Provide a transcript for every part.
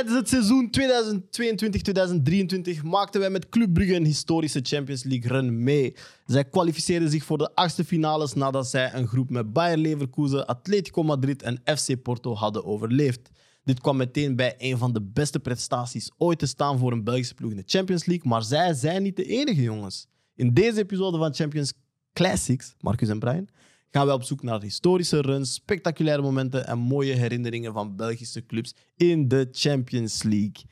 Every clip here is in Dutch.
Tijdens het seizoen 2022-2023 maakten wij met Club Brugge een historische Champions League run mee. Zij kwalificeerden zich voor de achtste finales nadat zij een groep met Bayer Leverkusen, Atletico Madrid en FC Porto hadden overleefd. Dit kwam meteen bij een van de beste prestaties ooit te staan voor een Belgische ploeg in de Champions League, maar zij zijn niet de enige jongens. In deze episode van Champions Classics, Marcus en Brian, gaan wij op zoek naar historische runs, spectaculaire momenten en mooie herinneringen van Belgische clubs in de Champions League.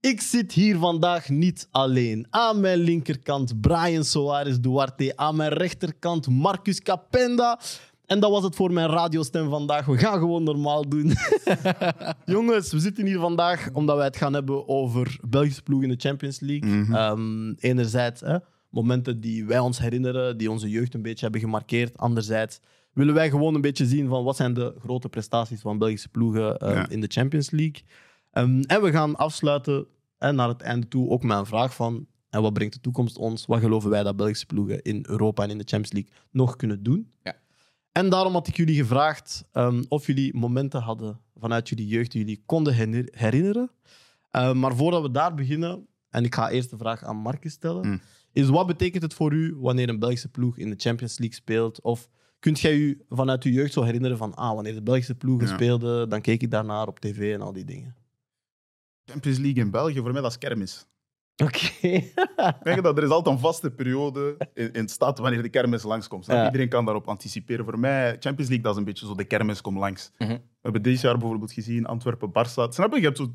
Ik zit hier vandaag niet alleen. Aan mijn linkerkant Brian Soares Duarte, aan mijn rechterkant Marcus Capenda. En dat was het voor mijn radiostem vandaag. We gaan gewoon normaal doen. Jongens, we zitten hier vandaag omdat wij het gaan hebben over Belgische ploeg in de Champions League. Ehm, enerzijds hè, momenten die wij ons herinneren, die onze jeugd een beetje hebben gemarkeerd. Anderzijds willen wij gewoon een beetje zien van wat zijn de grote prestaties van Belgische ploegen eh, Ja. in de Champions League. Ehm, en we gaan afsluiten naar het einde toe ook met een vraag van en wat brengt de toekomst ons? Wat geloven wij dat Belgische ploegen in Europa en in de Champions League nog kunnen doen? Ja. En daarom had ik jullie gevraagd ehm, of jullie momenten hadden vanuit jullie jeugd die jullie konden herinner- herinneren. Eh, maar voordat we daar beginnen, en ik ga eerst de vraag aan Marcus stellen, Mm. Is wat betekent het voor u wanneer een Belgische ploeg in de Champions League speelt? Of kunt jij u vanuit uw jeugd zo herinneren van ah, wanneer de Belgische ploegen Ja. speelden, dan keek ik daarnaar op tv en al die dingen? Champions League in België, voor mij dat is kermis. Oké. Denk je dat er is altijd een vaste periode in, in de stad wanneer de kermis langskomt. Ja. Iedereen kan daarop anticiperen. Voor mij, Champions League, dat is een beetje zo de kermis komt langs. Mhm. We hebben dit jaar bijvoorbeeld gezien, Antwerpen-Barça. Snap je? je hebt zo,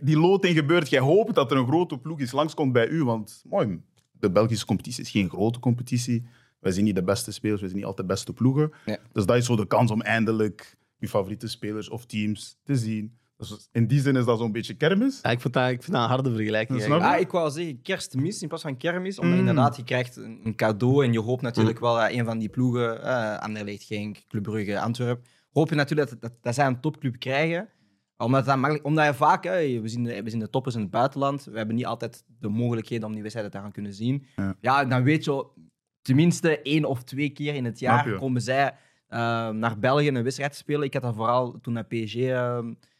die loting gebeurt, jij hoopt dat er een grote ploeg is langskomt bij u, want mooi, de Belgische competitie is geen grote competitie. Wij zijn niet de beste spelers, wij zijn niet altijd de beste ploegen. Ja. Dus dat is zo de kans om eindelijk je favoriete spelers of teams te zien. Dus in die zin is dat zo'n beetje kermis. Ja, ik, vind dat, ik vind dat een harde vergelijking. Je? Ah, ik wou zeggen kerstmis in plaats van kermis. Omdat Mm. inderdaad, je krijgt een cadeau en je hoopt natuurlijk wel dat een van die ploegen, eh Anderlecht, Genk, Club Brugge, Antwerpen, hoop je natuurlijk dat, dat, dat zij een topclub krijgen. Omdat, dat makkelijk, omdat je vaak, hè, we, zien de, we zien de toppers in het buitenland, we hebben niet altijd de mogelijkheden om die wedstrijden te gaan kunnen zien. Ja. Ja, dan weet je, tenminste één of twee keer in het jaar komen zij eh, naar België een wedstrijd te spelen. Ik had dat vooral toen naar PSG eh,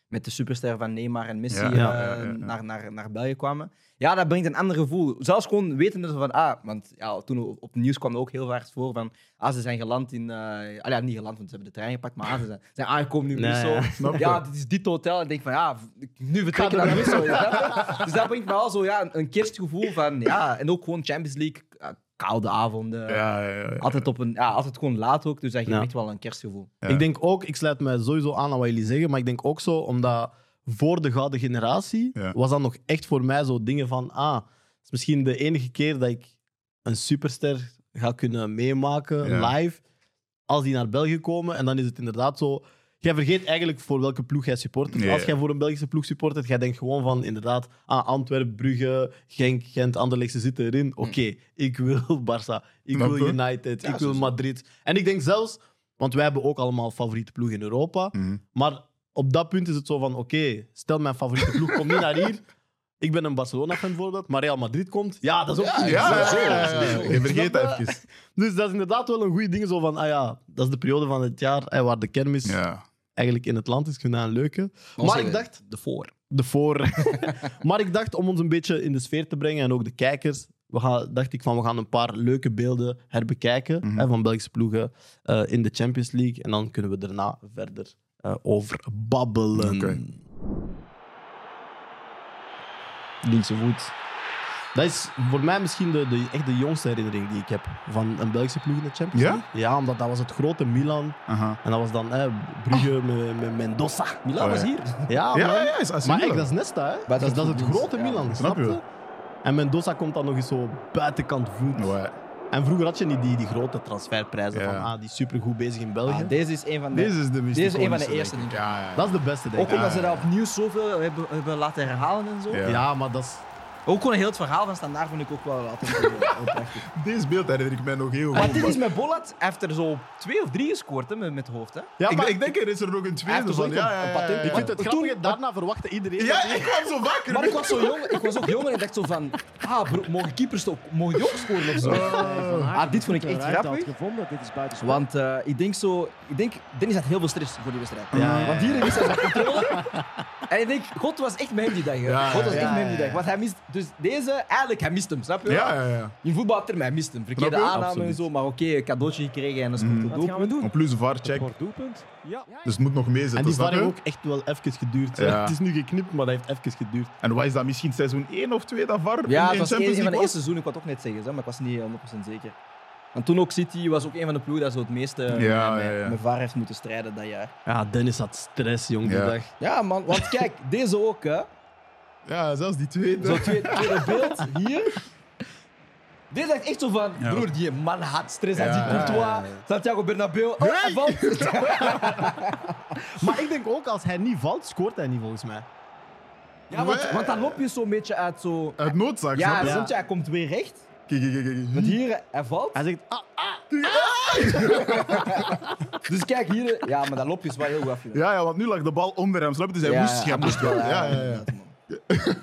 met de superster van Neymar en Messi Ja, eh, ja, ja. Naar, naar, naar België kwamen. Ja, dat brengt een ander gevoel. Zelfs gewoon wetende van, ah, want ja, toen op op het nieuws kwam er ook heel vaak voor van, ah, ze zijn geland in, eh ah, ja, niet geland, want ze hebben de trein gepakt, maar ah, ze zijn, zijn aangekomen in Brussel. ja. Dit is dit hotel. En ik denk van, ja, nu vertrekken naar Brussel. Dus dat brengt me wel zo, ja, een- kerstgevoel van, ja, en ook gewoon Champions League, koude avonden. Ja, ja, ja, ja. Altijd, op een, ja, altijd gewoon laat ook, dus dat geeft Ja. echt wel een kerstgevoel. Ja. Ik denk ook, ik sluit me sowieso aan aan wat jullie zeggen, maar ik denk ook zo, omdat voor de gouden generatie Ja. was dat nog echt voor mij zo dingen van, ah, het is misschien de enige keer dat ik een superster ga kunnen meemaken Ja. live, als die naar België komen. En dan is het inderdaad zo, jij vergeet eigenlijk voor welke ploeg jij supportert. Als jij voor een Belgische ploeg supportert, jij denkt gewoon van, inderdaad, ah, Antwerpen, Brugge, Genk, Gent, Anderlecht, ze zitten erin. Oké, ik wil Barça, ik wil? United, Ja, ik wil Madrid. En ik denk zelfs, want wij hebben ook allemaal favoriete ploeg in Europa. Mhm. Maar op dat punt is het zo van: oké, stel mijn favoriete ploeg komt niet naar hier. Ik ben een Barcelona-fan bijvoorbeeld, maar Real Madrid komt. Ja, dat is ook goed. Ja. Je vergeet dat even. Dus dat is inderdaad wel een goede ding. Zo van: ah ja, dat is de periode van het jaar eh, waar de kermis Ja. Eigenlijk in het land is. Dat een leuke. Onze- Maar ik dacht, De voor. de voor. maar ik dacht om ons een beetje in de sfeer te brengen en ook de kijkers. We gaan, dacht ik van we gaan een paar leuke beelden herbekijken Mhm. hè, van Belgische ploegen eh, in de Champions League. En dan kunnen we daarna verder eh, over babbelen. Oké. Linkse voet. Dat is voor mij misschien de, de, echt de jongste herinnering die ik heb van een Belgische ploeg in de Champions Ja? League. Ja, omdat dat was het grote Milan. Aha. En dat was dan hè, Brugge met, met Mendoza. Milan Oh, was ja. hier. Ja, Ja, man. ja, is Maar echt, dat is Nesta, hè? Dat is, dat is het grote ja, Milan, snap je? En Mendoza komt dan nog eens zo buitenkant voet. Ouais. En vroeger had je niet die, die grote transferprijzen Ja. van ah, die supergoed bezig in België. Ah, deze is een van de... Deze is de Deze is een van de eerste, denk ik. Ja, ja. dat is de beste, denk Ook ik. omdat ze ja, dat opnieuw zoveel hebben, hebben laten herhalen en zo. Ja. Ja, maar dat is... Ook gewoon heel het verhaal van Standaard vond ik ook wel altijd heel, heel prachtig. Deze beeld herinner ik mij nog heel Maar goed. dit is met Bollat, hij heeft er zo twee of drie gescoord hè, met, met het hoofd. Hè? Ja, ik, maar ik denk er is er nog een tweede van. Ja, een- ja, een ja, patent. ja. ik vind het Toen- daarna verwachtte iedereen... Ja, dat- ik kwam zo vaker. Maar ik was zo jong, ik was ook jong en ik dacht zo van, ah, bro, mogen keepers toch, mogen die ook scoren of zo? Ah, dit vond ik echt grappig. gevonden, dit is buitenspel. Want eh, ik denk zo, ik denk, Dennis had heel veel stress voor die wedstrijd. Ja, ja, Want hier is hij controle. En ik denk, God was echt met hem die dag. hè. Ja, God was ja, echt met hem ja, die dag. Want hij mist, dus deze, eigenlijk, hij mist hem, snap je? Ja, ja, ja. In voetbaltermen, hij mist hem. Verkeerde Snap je? aanname en Absoluut. zo, maar oké, een cadeautje gekregen en een sport Mhm. op Wat gaan we doen? En plus VAR Het check. wordt doelpunt. Ja. Dus het moet nog meezitten. En die snap VAR je? ook echt wel even geduurd. Ja. Het is nu geknipt, maar dat heeft even geduurd. En wat is dat misschien seizoen 1 of 2 dat VAR Ja, in, het was een, Champions een van League de was? eerste seizoenen, ik wou het ook net zeggen, hè, maar ik was niet 100% zeker. Want toen ook City was ook een van de ploegen dat zo het meeste Ja, met, ja, ja. met VAR heeft moeten strijden dat jaar. Ja, Dennis had stress, jong, die Ja. dag. Ja, man, want kijk, deze ook, hè. Ja, zelfs die tweede. Zo tweede, tweede beeld, hier. Dit is echt zo van, Ja. broer, die man had stress. Hij Ja, ziet ja, Courtois, ja, ja. Santiago Bernabeu. Oh, hij valt. Maar ik denk ook, als hij niet valt, scoort hij niet, volgens mij. Ja, want, want dan loop je zo'n beetje uit zo... Uit noodzaak, Ja, snap je? snap je, hij komt weer recht. Kijk, kijk, kijk. Want hier, hij valt. Hij zegt, ah, Dus kijk hier. Ja, maar dat loop je is wel heel goed. Ja, ja, want nu lag de bal onder hem, snap je? Dus hij Ja, moest hij moest wel, Ja, ja, ja.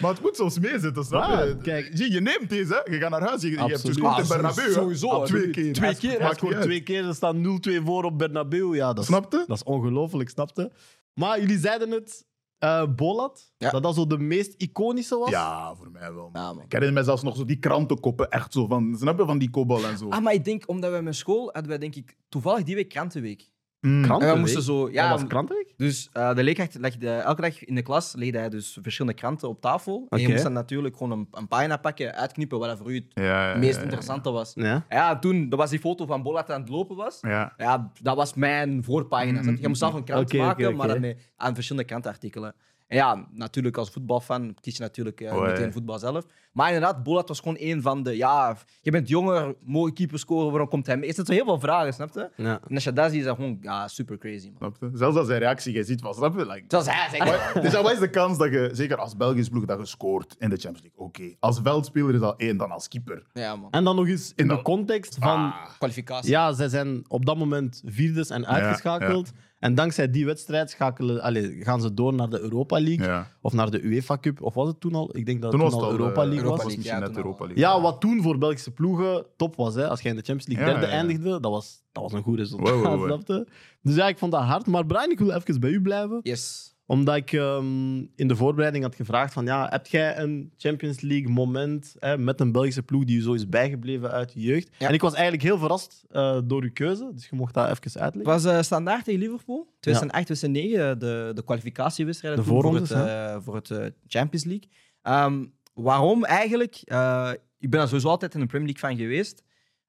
Maar het moet soms meezitten, snap je? Ja, kijk. Zie, je neemt deze, hè. je gaat naar huis, je, je hebt gescoord in Ah, Bernabeu. sowieso, twee keer. Twee keer, scoort niet twee keer, er staat 0-2 voor op Bernabeu. Ja, dat is, Snap je? dat is ongelooflijk, snapte? Maar jullie zeiden het, eh Bolat, Ja. dat dat zo de meest iconische was. Ja, voor mij wel. Ja, man. Ik herinner me zelfs nog zo die krantenkoppen, echt zo van, snap je, van die kopbal en zo. Ah, maar ik denk, omdat we met school hadden wij denk ik toevallig die week krantenweek. Mm. En we moesten zo... Ja, was krantenweek? Dus eh, de leerkracht legde elke dag in de klas legde hij dus verschillende kranten op tafel. En je moest dan natuurlijk gewoon een, een pagina pakken, uitknippen wat voor u het Ja, meest ja. interessante was. Ja. Ja, toen dat was die foto van Bolat aan het lopen was. Ja. Ja, dat was mijn voorpagina. Mm, Je moest zelf een krant maken, maar met, aan verschillende krantenartikelen. En ja, natuurlijk als voetbalfan kies je natuurlijk Oh, ja. meteen voetbal zelf. Maar inderdaad, Bolat was gewoon een van de... Ja, je bent jonger, mooie keeper scoren, waarom komt hij mee? Er zitten zo heel veel vragen, snap je? Ja. En als je dat ziet, is dat gewoon ja, super crazy, man. Snap je? Zelfs als zijn reactie, je ziet van, snap je? Like, Zoals hij zegt. dus wat is de kans dat je, zeker als Belgisch ploeg, dat je scoort in de Champions League? Oké. Als veldspeler is dat één, dan als keeper. Ja, man. En dan nog eens in de context van... Ah. Kwalificatie. Ja, zij zijn op dat moment vierdes en uitgeschakeld. En dankzij die wedstrijd schakelen, allee, gaan ze door naar de Europa League. Ja. Of naar de UEFA Cup. Of was het toen al? Ik denk dat Toen het toen al Europa eh, League Europa was. League, misschien ja, net Europa. League. Ja, wat toen voor Belgische ploegen top was. Hè. Als je in de Champions League Ja, derde ja, ja. eindigde, dat was, dat was een goed resultaat. Wow? Dus ja, ik vond dat hard. Maar Brian, ik wil even bij u blijven. Yes. Omdat ik ehm, in de voorbereiding had gevraagd van... Ja, heb jij een Champions League moment hè, met een Belgische ploeg die je zo is bijgebleven uit je jeugd? Ja. En ik was eigenlijk heel verrast eh, door uw keuze. Dus je mocht dat even Het uitleggen. was eh, standaard tegen Liverpool. 2008, 2009, de, de kwalificatiewedstrijd De toen voor het, eh, voor het eh, Champions League. Ehm, waarom eigenlijk? Eh, ik ben er sowieso altijd in de Premier League van geweest.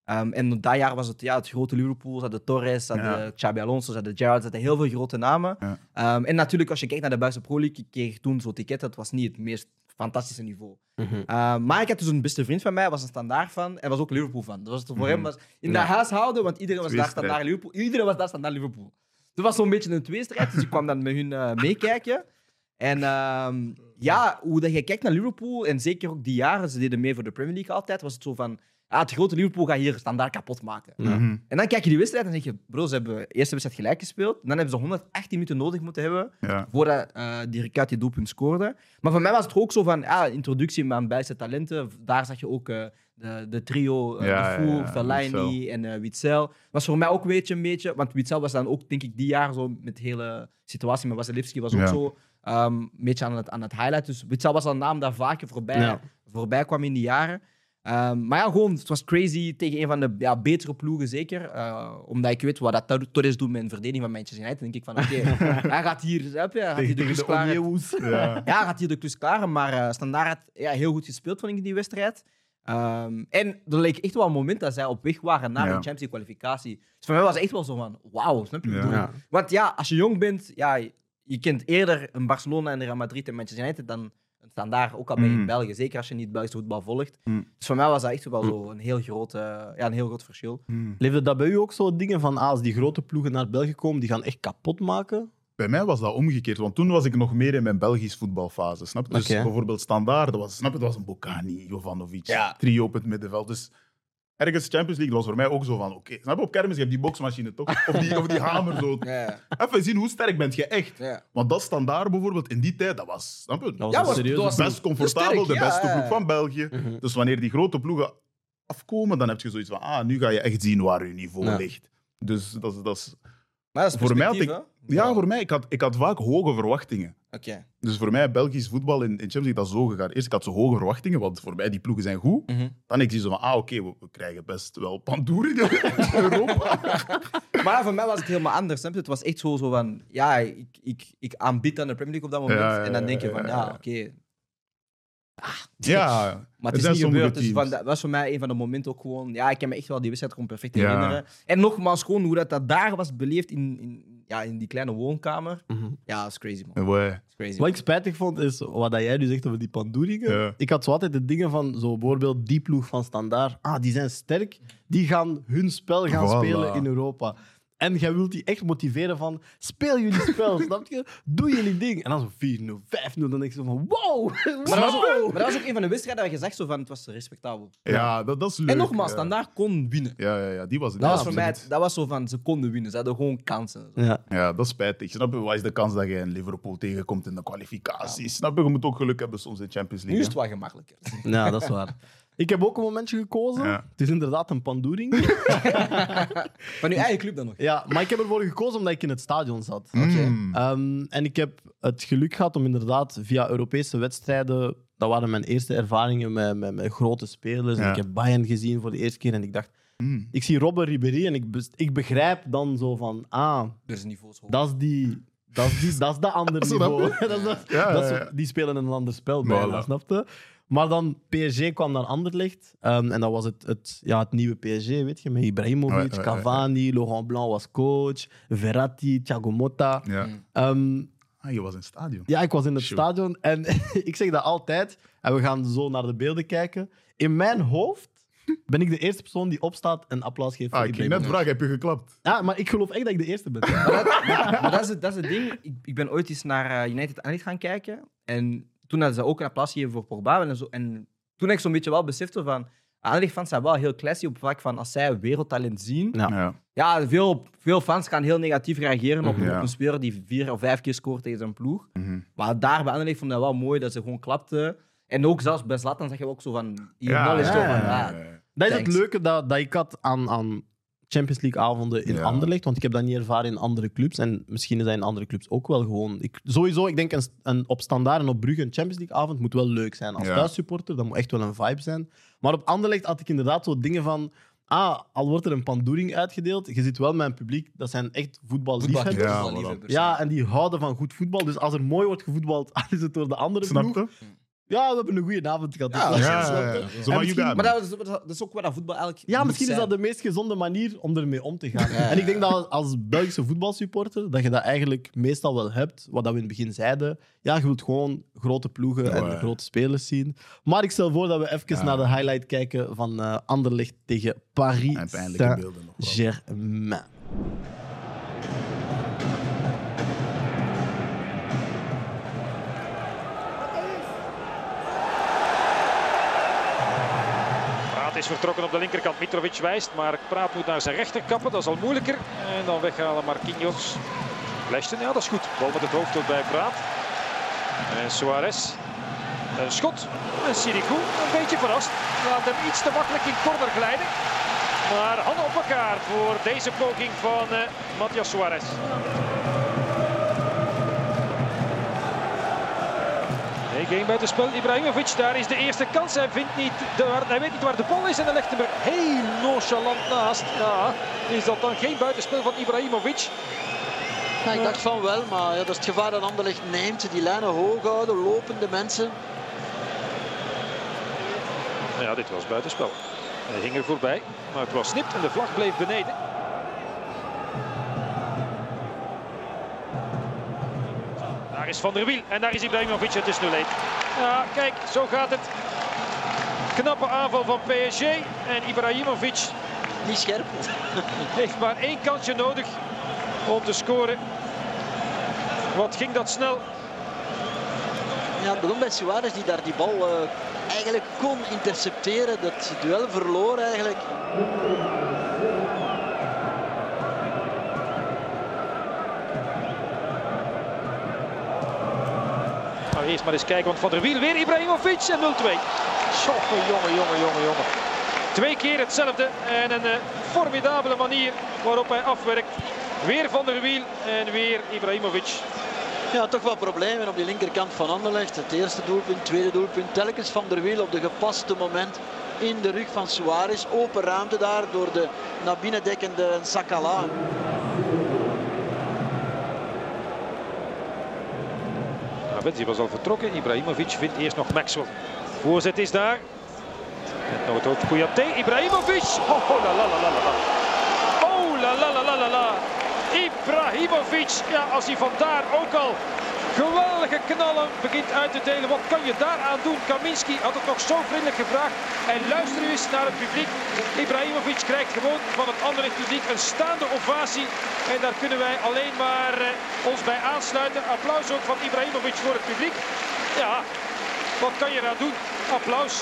Ehm, en dat jaar was het ja, het grote Liverpool. Ze hadden Torres, ze hadden Ja. Xabi Alonso, ze hadden Gerrard, ze hadden heel veel grote namen. Ja. Ehm, en natuurlijk, als je kijkt naar de Belgische Pro League, ik kreeg toen zo'n ticket. Het was niet het meest fantastische niveau. Mhm. Ehm, maar ik had dus een beste vriend van mij, was een standaard van en was ook Liverpool van. Dat was het voor Mhm. hem was in Ja. dat huishouden, want iedereen was daar standaard Liverpool. Iedereen was daar standaard Liverpool. Dat was zo'n beetje een tweestrijd, dus ik kwam dan met hun eh, meekijken. En ehm, ja, hoe dat je kijkt naar Liverpool, en zeker ook die jaren, ze deden mee voor de Premier League altijd, was het zo van, ah, het grote Liverpool gaat hier standaard kapot maken. Ja. Mhm. En dan kijk je die wedstrijd en zeg je, bro, ze hebben de eerste wedstrijd gelijk gespeeld. Dan hebben ze 118 minuten nodig moeten hebben Ja. voordat eh die Ricard die doelpunt scoorde. Maar voor mij was het ook zo van, ja, introductie aan Belgische talenten. Daar zag je ook eh, de, de trio, eh Ja, De ja, Fellaini en eh Witzel. Was voor mij ook weet je, een beetje, want Witzel was dan ook, denk ik, die jaar zo met de hele situatie met Wasilewski was ook Ja. zo ehm, een beetje aan het, aan het highlight. Dus Witzel was al een naam daar vaker voorbij, Ja. voorbij kwam in die jaren. Ehm, maar ja, gewoon, het was crazy tegen een van de ja, betere ploegen, zeker. Eh, omdat ik weet wat dat Tor- Torres doet met een verdediging van Manchester United. denk ik van, oké, hij gaat hier, hij gaat hier de klus de klaren. Ja. Gaat hier de klus klaren, maar eh Standaard had ja, heel goed gespeeld, vond ik, in die wedstrijd. Ehm, en er leek echt wel een moment dat zij op weg waren naar Ja. een Champions League kwalificatie. Dus voor mij was het echt wel zo van, wauw, snap je? Ja. Want ja, als je jong bent, ja, je kent eerder een Barcelona en een Real Madrid en Manchester United dan een standaard, ook al ben je in Mm. België. Zeker als je niet Belgisch voetbal volgt. Mm. Dus voor mij was dat echt wel zo een heel groot, eh, ja, een heel groot verschil. Leefde dat bij u ook zo dingen van ah, als die grote ploegen naar België komen, die gaan echt kapot maken? Bij mij was dat omgekeerd, want toen was ik nog meer in mijn Belgisch voetbalfase. Snap je? Dus bijvoorbeeld standaard, dat was, snap je, dat was een Bocani, Jovanovic, Ja. trio op het middenveld. Dus ergens Champions League was voor mij ook zo van, oké, snap je, op kermis, je hebt die boksmachine toch? Of die, of die hamer zo. Ja, Even zien hoe sterk bent je echt. ja. Want dat standaard bijvoorbeeld in die tijd, dat was, snap je, Dat was Ja, was- serieuze dat was- best comfortabel, sterk, de beste ja, ploeg ja. van België. Mhm. Dus wanneer die grote ploegen afkomen, dan heb je zoiets van, ah, nu ga je echt zien waar je niveau Ja. ligt. Dus dat is, dat is Maar dat is Voor mij had ik-? Ja, voor mij, ik had, ik had vaak hoge verwachtingen. Oké. Dus voor mij, Belgisch voetbal in, in Champions League, dat is zo gegaan. Eerst, ik had zo hoge verwachtingen, want voor mij, die ploegen zijn goed. Mhm. Dan ik zie zo van, ah, oké, we, we krijgen best wel pandoeringen in Europa. Maar voor mij was het helemaal anders. je? Het was echt zo, zo van, ja, ik, ik, ik aanbied aan de Premier League op dat moment. Ja, ja, en dan denk je van, ja, oké. ja, Maar het is niet gebeurd. Dus van, dat was voor mij een van de momenten ook gewoon... Ja, ik kan me echt wel die wedstrijd gewoon perfect herinneren. En nogmaals, gewoon hoe dat, dat daar was beleefd in, in, ja, in die kleine woonkamer. Mhm. Ja, dat is crazy, man. Is crazy. Wat ik spijtig vond, is wat dat jij nu zegt over die pandoeringen. Ja. Ik had zo altijd de dingen van, zo bijvoorbeeld die ploeg van Standaard. Ah, die zijn sterk. Die gaan hun spel gaan Voilà. spelen in Europa. En jij wilt die echt motiveren van, speel jullie spel, snap je? Doe jullie ding. En dan zo 4-0, 5-0. Dan denk ik zo van, wow! Maar dat, was ook, maar dat was ook een van de wedstrijden waar je zegt zo van, het was respectabel. Ja, dat, dat is leuk. En nogmaals, ja. Standaard kon winnen. Ja, ja, ja, die was het. Dat Ja, was voor mij, dat was zo van, ze konden winnen. Ze hadden gewoon kansen. Ja. Ja, dat is spijtig. Snap je, wat is de kans dat je in Liverpool tegenkomt in de kwalificatie? Snap je, je moet ook geluk hebben soms in Champions Nu League. is het wel gemakkelijker. ja, dat is waar. Ik heb ook een momentje gekozen. Ja. Het is inderdaad een pandoering. Van uw eigen club dan nog. ja, maar ik heb ervoor gekozen omdat ik in het stadion zat. Mm. Ehm, en ik heb het geluk gehad om inderdaad via Europese wedstrijden. Dat waren mijn eerste ervaringen met, met, met grote spelers. En ik heb Bayern gezien voor de eerste keer. En ik dacht, Mm. ik zie Robben Ribéry en ik, ik begrijp dan zo van, ah, Dus dat is die. Dat is, die, dat is dat andere niveau. dat is dat- Ja, dat is- die spelen een ander spel bijna, Voilà. snapte? Maar dan PSG kwam dan Anderlecht. Ehm, en dat was het, het, ja, het nieuwe PSG, weet je, met Ibrahimovic, Ja, ja, ja, ja. Cavani, Laurent Blanc was coach, Verratti, Thiago Motta. Ja. Mm. Ehm, Ah, je was in het stadion. ja, ik was in het Sure. stadion en ik zeg dat altijd. En we gaan zo naar de beelden kijken. In mijn hoofd ben ik de eerste persoon die opstaat en applaus geeft voor Ah, ik ging net vragen, heb je geklapt? Ja, maar ik geloof echt dat ik de eerste ben. Maar, dat, maar, maar dat, is het, dat is het ding. Ik, ik ben ooit eens naar eh, United Anit gaan kijken. En toen hadden ze ook een applaus gegeven voor Pogba. En, zo, en toen heb ik zo'n beetje wel besefte van... Anderlecht fans zijn wel heel classy op het vlak van als zij een wereldtalent zien. Ja. Ja. Ja, veel, veel fans gaan heel negatief reageren op, Ja. op een speler die vier of vijf keer scoort tegen zijn ploeg. Mhm. Maar daar bij Anderlecht vond ik dat wel mooi dat ze gewoon klapten. En ook zelfs bij Zlatan zag je ook zo van... Je Ja, ja, zo van, ja, ah, Dat is het leuke dat, dat ik had aan, aan Champions League avonden in Ja. Anderlecht. Want ik heb dat niet ervaren in andere clubs. En misschien is dat in andere clubs ook wel gewoon... Ik, sowieso, ik denk een, een, op standaard en op Brugge een Champions League avond moet wel leuk zijn. Als Ja. thuissupporter, dat moet echt wel een vibe zijn. Maar op Anderlecht had ik inderdaad zo dingen van... Ah, al wordt er een pandoering uitgedeeld, je zit wel met een publiek, dat zijn echt voetballiefhebbers. Ja. Ja, en die houden van goed voetbal. Dus als er mooi wordt gevoetbald, is het door de andere Snap ploeg. Ja, we hebben een goede avond gehad. Ja, Dus dat- Ja. Zo En maar misschien- dat is, dat is ook wat dat voetbal eigenlijk Ja, moet misschien is zijn. dat de meest gezonde manier om ermee om te gaan. En ik denk dat als Belgische voetbalsupporter, dat je dat eigenlijk meestal wel hebt, wat dat we in het begin zeiden. Ja, je wilt gewoon grote ploegen en ja. grote spelers zien. Maar ik stel voor dat we even Ja. naar de highlight kijken van eh Anderlecht tegen Paris En pijnlijke beelden nog wel. Saint-Germain. Is vertrokken op de linkerkant. Mitrovic wijst, maar Praat moet naar zijn rechter kappen. Dat is al moeilijker. En dan weghalen Marquinhos. Flechten, ja dat is goed. Bal met het hoofd tot bij Praat. En Suarez. Een schot. En een beetje verrast. Laat hem iets te makkelijk in corner glijden. Maar handen op elkaar voor deze poging van eh Matthias Suarez. Geen buitenspel. Ibrahimovic, daar is de eerste kans. Hij, vindt niet de, hij weet niet waar de bal is en hij legt hem er heel nonchalant naast. Ja, is dat dan geen buitenspel van Ibrahimovic? Ja, ik dacht van wel, maar ja, dat is het gevaar dat Anderlecht neemt. Die lijnen hoog houden, lopende mensen. Ja, dit was buitenspel. Hij ging er voorbij, maar het was snipt en de vlag bleef beneden. Is Van der Wiel en daar is Ibrahimovic. Het is 0-1. Ja, kijk, zo gaat het. Knappe aanval van PSG en Ibrahimovic Niet scherp. heeft maar één kansje nodig om te scoren. Wat ging dat snel? Ja, het begon bij Suarez die daar die bal eh, eigenlijk kon intercepteren. Dat duel verloor eigenlijk. Eerst maar eens kijken, want Van der Wiel weer Ibrahimovic en 0-2. Jongen, jongen, jongen, jongen, jongen. Twee keer hetzelfde en een eh, formidabele manier waarop hij afwerkt. Weer Van der Wiel en weer Ibrahimovic. Ja, toch wel problemen op die linkerkant van Anderlecht. Het eerste doelpunt, tweede doelpunt. Telkens Van der Wiel op de gepaste moment in de rug van Suarez. Open ruimte daar door de naar binnen dekkende Sakala. Abenzi was al vertrokken. Ibrahimovic vindt eerst nog Maxwell. Voorzet is daar. Net nog hoofd Kouyaté. Ibrahimovic. Oh, oh la la la la la. Oh la la la la la. Ibrahimovic. Ja, als hij vandaar ook al geweldige knallen begint uit te delen. Wat kan je daaraan doen? Kaminski had het nog zo vriendelijk gevraagd. En luister nu eens naar het publiek. Ibrahimovic krijgt gewoon van het andere publiek een staande ovatie. En daar kunnen wij alleen maar eh, ons bij aansluiten. Applaus ook van Ibrahimovic voor het publiek. Ja, wat kan je eraan doen? Applaus.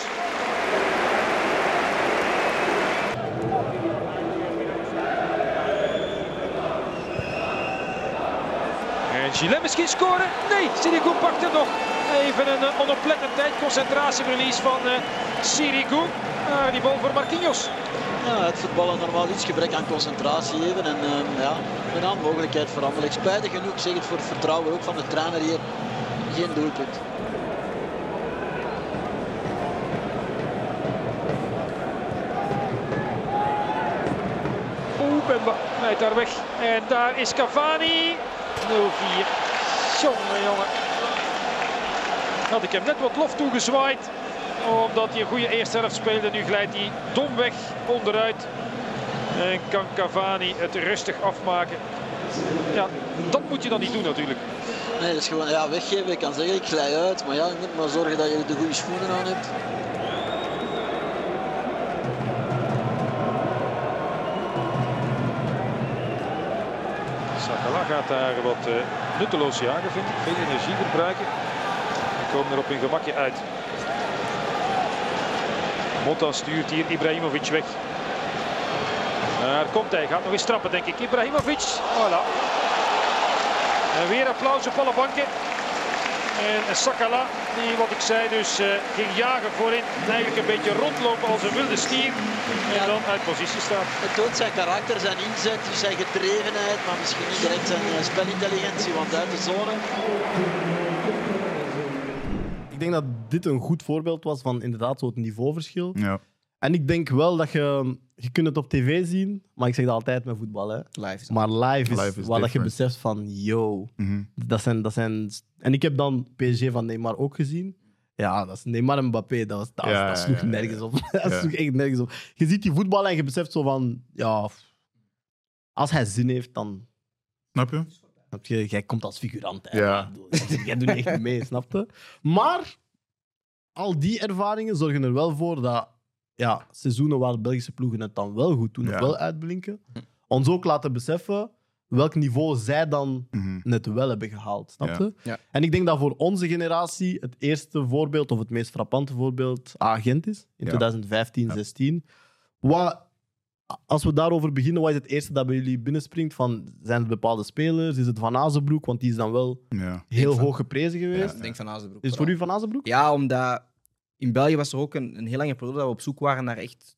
Gillet misschien scoren? Nee, Sirigu pakt er nog. Even een uh, onoplettend tijd. Concentratieverlies van uh, Sirigu. Ah, die bal voor Marquinhos. Ja, het voetballen normaal iets gebrek aan concentratie even. En uh, ja, een mogelijkheid voor Anderlecht. Spijtig genoeg, zeg het voor het vertrouwen ook van de trainer hier. Geen doelpunt. Oeh, Bemba daar weg. En daar is Cavani. 0-4. Jongen, jongen. Had ik hem net wat lof toegezwaaid. Omdat hij een goede eerste helft speelde. Nu glijdt hij dom weg onderuit. En kan Cavani het rustig afmaken. Ja, dat moet je dan niet doen natuurlijk. Nee, dat is gewoon ja, weggeven. Je kan zeggen, ik glij uit. Maar ja, je moet maar zorgen dat je de goede schoenen aan hebt. Gaat daar wat uh, nutteloos jagen, vind ik. Veel energie verbruiken. En komen er op hun gemakje uit. Motta stuurt hier Ibrahimovic weg. Daar komt hij. Gaat nog eens trappen, denk ik. Ibrahimovic. Voilà. En weer applaus op alle banken. En Sakala, die wat ik zei, dus uh, ging jagen voorin. En eigenlijk een beetje rondlopen als een wilde stier. En ja, dan uit positie staat. Het toont zijn karakter, zijn inzet, zijn gedrevenheid. Maar misschien niet direct zijn uh, spelintelligentie, want uit de zone. Ik denk dat dit een goed voorbeeld was van inderdaad zo'n niveauverschil. Ja. En ik denk wel dat je... Je kunt het op tv zien, maar ik zeg dat altijd met voetbal. Hè. Live. Maar live is, Live is waar dat je beseft van, yo, Mhm. dat zijn, dat zijn... En ik heb dan PSG van Neymar ook gezien. Ja, dat is Neymar en Mbappé, dat, was, dat, Ja, dat sloeg ja, ja, ja. nergens op. dat Ja. sloeg echt nergens op. Je ziet die voetbal en je beseft zo van, ja, als hij zin heeft, dan... Snap je? Snap je, jij komt als figurant. Hè. Ja. Jij doet echt niet mee, snap je? Maar al die ervaringen zorgen er wel voor dat ja, seizoenen waar Belgische ploegen het dan wel goed doen, of wel uitblinken, ons ook laten beseffen welk niveau zij dan Mhm. net wel hebben gehaald. Snap je? Ja. En ik denk dat voor onze generatie het eerste voorbeeld, of het meest frappante voorbeeld, Agent is. In Ja. 2015, Ja. 16. Wat, als we daarover beginnen, wat is het eerste dat bij jullie binnenspringt? Van, zijn het bepaalde spelers? Is het Van Azenbroek? Want die is dan wel Ja. heel van- hoog geprezen geweest. Ik denk van Azenbroek. Is het voor u Van Azenbroek? Ja, omdat in België was er ook een, een heel lange periode dat we op zoek waren naar echt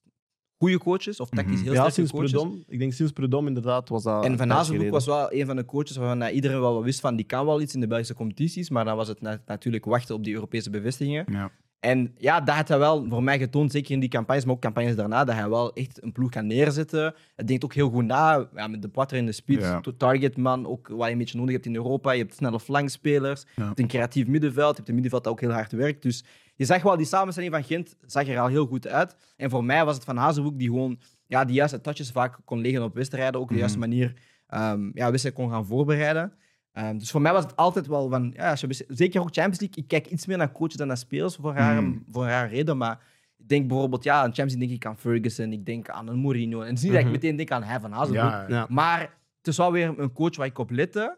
goede coaches, of tactisch Mhm. heel Ja, sterke sinds coaches. Prudhomme. Ik denk sinds Prudhomme inderdaad was dat... En Van Azenbroek was wel een van de coaches waarvan iedereen wel wist van die kan wel iets in de Belgische competities, maar dan was het na- natuurlijk wachten op die Europese bevestigingen. Ja. En ja, dat had hij wel voor mij getoond, zeker in die campagnes, maar ook campagnes daarna, dat hij wel echt een ploeg kan neerzetten. Het denkt ook heel goed na, ja, met de Poitre in de spits, Ja. targetman, ook wat je een beetje nodig hebt in Europa. Je hebt snelle flankspelers, je hebt een creatief middenveld, je hebt een middenveld dat ook heel hard werkt. Dus je zag wel, die samenstelling van Gent zag er al heel goed uit. En voor mij was het Van Hazenhoek die gewoon ja, die juiste touches vaak kon leggen op wedstrijden, ook de juiste manier um, ja, wedstrijden kon gaan voorbereiden. Um, dus voor mij was het altijd wel van, ja, als je wist- zeker ook Champions League, ik kijk iets meer naar coaches dan naar spelers voor haar, Mm. voor haar reden, maar ik denk bijvoorbeeld, ja, aan Champions League denk ik aan Ferguson, ik denk aan een Mourinho, en het is niet dat ik meteen denk aan hij van Ja, Ja. maar het is wel weer een coach waar ik op lette,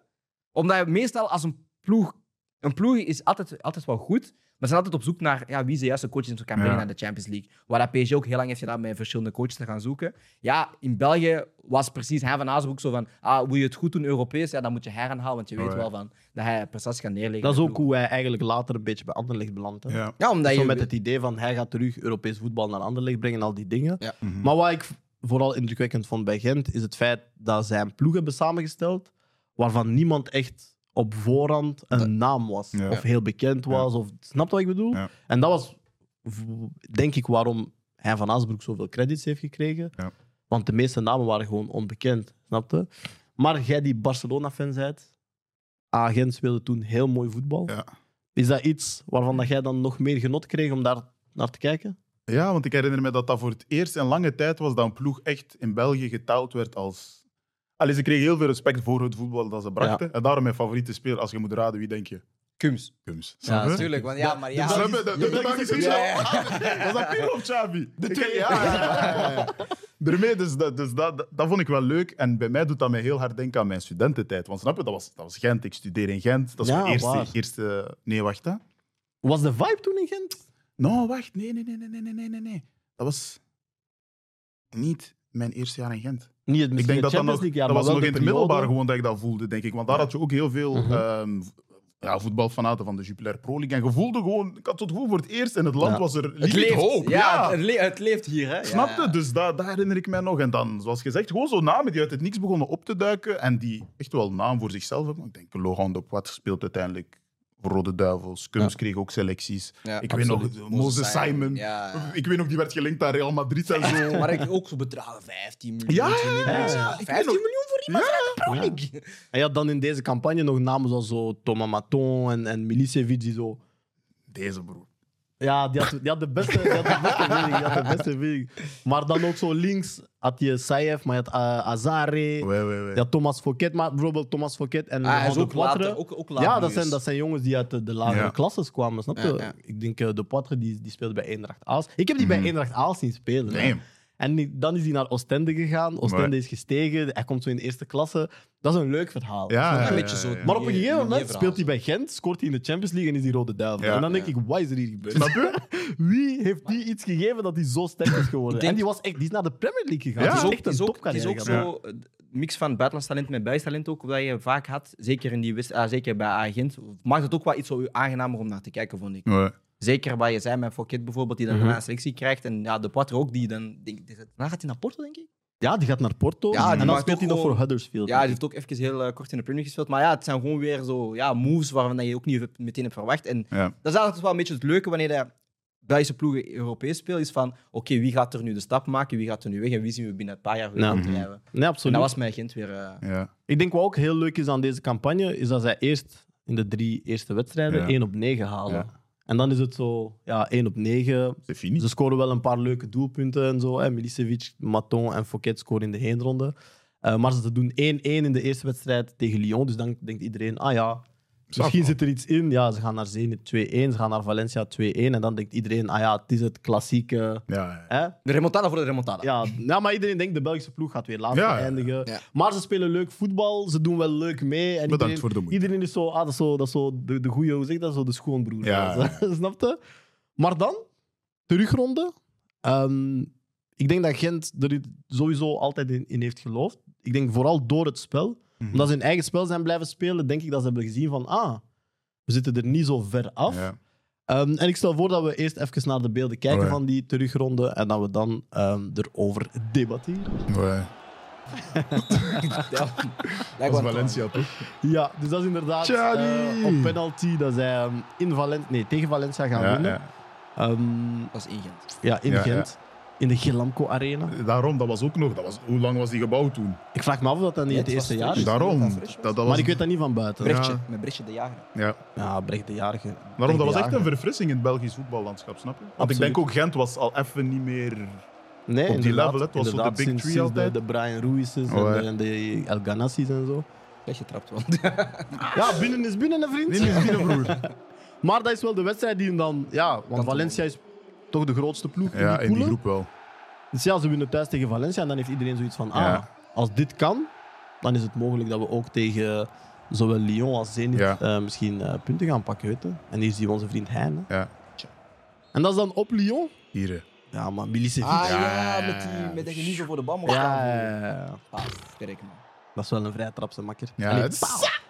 omdat je meestal als een ploeg, een ploeg is altijd, altijd wel goed, maar ze zijn altijd op zoek naar ja, wie ze juiste coaches in kan brengen Ja. naar de Champions League. Waar dat PSG ook heel lang heeft gedaan met verschillende coaches te gaan zoeken. Ja, in België was precies hij van Azenbroek zo van, ah, wil je het goed doen Europees, ja, dan moet je hij gaan halen, want je weet wel van, dat hij prestaties kan neerleggen. Dat is de ook hoe hij eigenlijk later een beetje bij Anderlecht belandt. hè. Ja. Ja, omdat Zo je... met het idee van hij gaat terug Europees voetbal naar Anderlecht brengen, al die dingen. Ja. Mhm. Maar wat ik vooral indrukwekkend vond bij Gent, is het feit dat zij een ploeg hebben samengesteld waarvan niemand echt op voorhand een naam was. Ja. Of heel bekend was. Of, snap je wat ik bedoel? Ja. En dat was, denk ik, waarom hij van Asbroek zoveel credits heeft gekregen. Ja. Want de meeste namen waren gewoon onbekend. Snap je? Maar jij die Barcelona-fan bent, ah, Gent speelde toen heel mooi voetbal. Ja. Is dat iets waarvan dat jij dan nog meer genot kreeg om daar naar te kijken? Ja, want ik herinner me dat dat voor het eerst in lange tijd was dat een ploeg echt in België getouwd werd als... Allee, ze kregen heel veel respect voor het voetbal dat ze brachten. En daarom mijn favoriete speler, als je moet raden, wie denk je? Kums. Kums. Ja, natuurlijk. Want ja, maar ja. Snap je? De- de- de. Was dat Pirlo of Xavi? Ik- Ja, ja, ja, ja. Daarmee, dus, dat, dus dat, dat, dat vond ik wel leuk. En bij mij doet dat mij heel hard denken aan mijn studententijd. Want snap je, dat was, dat was Gent. Ik studeer in Gent. Dat is Ja, mijn eerste, eerste... Nee, wacht. Hè. Was de vibe toen in Gent? Nou, wacht. Nee, nee, nee, nee, nee, nee, nee, nee. Dat was niet mijn eerste jaar in Gent. Niet het, Ik denk dat dat nog, League, ja, dat was nog in de het middelbaar periode. gewoon dat ik dat voelde, denk ik. Want daar had je ook heel veel Mhm. ehm, ja, voetbalfanaten van de Jupiler Pro League. En je voelde gewoon, ik had het gevoel voor het eerst in het land Ja. was er Het leeft. hoop. Ja, Het, le- het leeft hier. Hè? Snap je? Ja. Dus dat, dat herinner ik mij nog. En dan, zoals gezegd, gewoon zo namen die uit het niks begonnen op te duiken. En die echt wel naam voor zichzelf hebben. Ik denk, Laurent de Poit speelt uiteindelijk Rode Duivels. Kums kreeg ook selecties. Ja, ik weet nog. Moses Simon. Ja. Ik weet nog, die werd gelinkt aan Real Madrid en zo. Maar ik ook zo bedragen 15 miljoen. Ja, 20 miljoen. ja, ja. Ja, Ik 15 weet nog- miljoen voor iemand Ja. uit de Pro League. En je had dan in deze campagne nog namen zoals zo Thomas Maton en, en Milicevic die zo... Deze broer. Ja, die had, die had de beste die had de beste verdediging, die had de beste verdediging. Maar dan ook zo links had je Saïf, maar je had uh, Azare, Wee, wee, wee. je had Thomas Fouquet, maar bijvoorbeeld Thomas Fouquet en Ah, hij is Laurent ook de Poitre. later. Ook, ook later Ja, dat zijn, dat zijn jongens die uit de, de lagere Ja. klasses kwamen, snap je? Ja, ja. Ik denk eh, de Poitre die, die speelde bij Eendracht Aals. Ik heb die bij Mhm. Eendracht Aals zien spelen. hè. Damn. En dan is hij naar Oostende gegaan. Oostende Maar- is gestegen. Hij komt zo in de eerste klasse. Dat is een leuk verhaal. Ja, een beetje zo. Maar op een gegeven moment speelt hij bij Gent, scoort hij in de Champions League en is hij rode duivel. Ja. en dan denk ik, wat is er hier gebeurd? Wie heeft die iets gegeven dat hij zo sterk is geworden? Denk- en die, was echt, die is naar de Premier League gegaan. Ja. Het is is echt ook, een is ook, het is ook zo een mix van buitenlands talent met Belgisch talent ook, wat je vaak had. Zeker, in die, wis- ah, zeker bij Agent. Maakt het ook wel iets zo aangenamer om naar te kijken, vond ik. Zeker wat je zei met Fouquet bijvoorbeeld, die dan Mhm. daarna een selectie krijgt. En ja, de Poitre ook, die dan... Denk, daarna gaat hij naar Porto, denk ik? Ja, die gaat naar Porto. Ja, en dan speelt hij nog voor Huddersfield. Ja, die heeft ook even heel eh, kort in de Premier gespeeld. Maar ja, het zijn gewoon weer zo ja, moves waarvan je ook niet meteen hebt verwacht. En Ja. dat is altijd wel een beetje het leuke wanneer de Belgische ploegen Europees spelen, is van oké, wie gaat er nu de stap maken, wie gaat er nu weg en wie zien we binnen een paar jaar weer Ja. rondrijden. Nee, En absoluut. dat was mijn Gent weer... eh, Ja. Ik denk wat ook heel leuk is aan deze campagne, is dat zij eerst in de drie eerste wedstrijden Ja. 1 op 9 halen. En dan is het zo, ja, 1 op 9. C'est fini. Ze scoren wel een paar leuke doelpunten en zo. Hè. Milicevic, Maton en Fouquet scoren in de heenronde. Eh, maar ze doen 1-1 in de eerste wedstrijd tegen Lyon. Dus dan denkt iedereen, ah ja, misschien zit er iets in. Ja, ze gaan naar Zenit 2-1, ze gaan naar Valencia 2-1. En dan denkt iedereen, ah ja, het is het klassieke... Ja, ja. Hè? De remontada voor de remontada. Ja, ja, maar iedereen denkt de Belgische ploeg gaat weer laatste Ja, ja, ja. eindigen. Ja. Maar ze spelen leuk voetbal, ze doen wel leuk mee. En Bedankt iedereen, voor de moeite. iedereen is zo, ah, dat is zo, dat is zo de, de goeie, hoe zeg je dat, zo de schoonbroer. Ja. Snap je? Maar dan, terugronde. Ehm, ik denk dat Gent er sowieso altijd in, in heeft geloofd. Ik denk vooral door het spel. Mhm. Omdat ze hun eigen spel zijn blijven spelen, denk ik dat ze hebben gezien van, ah, we zitten er niet zo ver af. Ja. Ehm, en ik stel voor dat we eerst even naar de beelden kijken van die terugronde en dat we dan ehm, erover debatteren. Nee. Ja. Dat was Valencia toch? Ja, dus dat is inderdaad eh, op penalty dat zij ehm, in Valen nee, tegen Valencia gaan Ja, winnen. ja. Ehm, Dat is in Gent. ja, in Ja, Gent. In de Gelamco Arena. Daarom, dat was ook nog. Dat was, hoe lang was die gebouwd toen? Ik vraag me af of dat, dat niet Ja, het eerste jaar is. Daarom. dat Dat, was. dat was, Maar ik weet dat niet van buiten. Brechtje, Ja. met Brechtje de Jager. ja. Ja, Brecht de Jarige. Daarom, Brecht dat was echt een Jager. verfrissing in het Belgisch voetballandschap, snap je? Want ik denk ook Gent was al even niet meer... Nee, op die level, hè. Het was zo de big sinds- three sinds altijd. De, de Brian Ruiz's Oh, en, de, en de El Ganassis en zo. Weggetrapt, want Ja, binnen is binnen, een vriend. Nee, nee, nee, broer. Maar dat is wel de wedstrijd die hem dan... Ja, want Valencia is toch de grootste ploeg in Ja, die in die groep wel. Dus ja, ze winnen thuis tegen Valencia en dan heeft iedereen zoiets van, ah, Ja. als dit kan, dan is het mogelijk dat we ook tegen zowel Lyon als Zenit Ja. eh, misschien eh, punten gaan pakken, weet je. En hier zien we onze vriend Hein. Hè. Ja. En dat is dan op Lyon. Hier. hè. Ja, maar Milicevic. Ah Ja, ja, met, die, met dat je niet zo voor de bal mocht ja, staan. ja. Ah, kijk man. dat is wel een vrij trapse makker. Ja, Allee, is-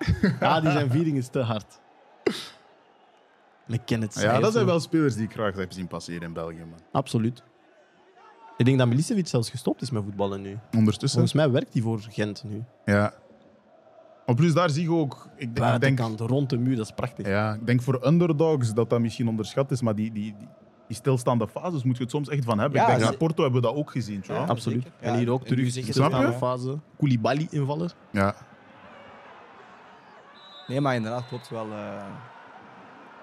ja, die zijn viering is te hard. Ik ken het ja, dat zijn wel spelers die ik graag heb zien passeren in België, man. Absoluut. Ik denk dat Milicevic zelfs gestopt is met voetballen nu. Ondertussen. Volgens mij werkt hij voor Gent nu. Ja. Maar plus daar zie je ook... Ik, denk- ik denk, Buitenkant, rond de muur, dat is prachtig. ja, ik denk voor underdogs dat dat misschien onderschat is, maar die, die, die, die stilstaande fases moet je het soms echt van hebben. Ja, ik denk ze- dat Porto hebben we dat ook gezien. Ja. Absoluut. En Ja, hier ook terug stilstaande ja. fase. Koulibaly invaller. Ja. Nee, maar inderdaad, klopt wel. eh.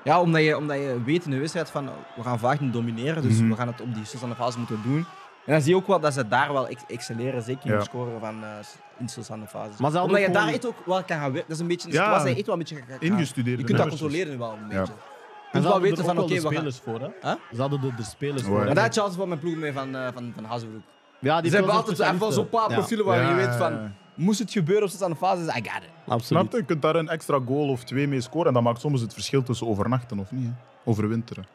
Ja, omdat je, omdat je weet in de wedstrijd van we gaan vaak niet domineren, dus Mhm. we gaan het op die stilstaande fase moeten doen. En dan zie je ook wel dat ze daar wel ex- excelleren, zeker in Ja. het scoren van eh in stilstaande fases. Maar Omdat je daar echt ook wel kan gaan werken. Dat is een beetje, de Ja. situatie echt wel een beetje gaan- gaan- Ingestudeerd. Je kunt dat nummers. controleren nu wel een Ja. beetje. En Je ze moet wel weten van oké, de we gaan... spelers voor. Hè? Huh? Ze hadden er de spelers Ja. voor. Maar daar had Charles wel mijn ploeg mee van, eh van, van Hazelhoek. Ja, die Ze hebben altijd zo'n paar profielen waar je Ja, weet ja, van, ja. Moest het gebeuren op stilstaande fases, I got it. Ja, Snap absoluut. je? Je kunt daar een extra goal of twee mee scoren en dat maakt soms het verschil tussen overnachten of niet. Hè. Overwinteren.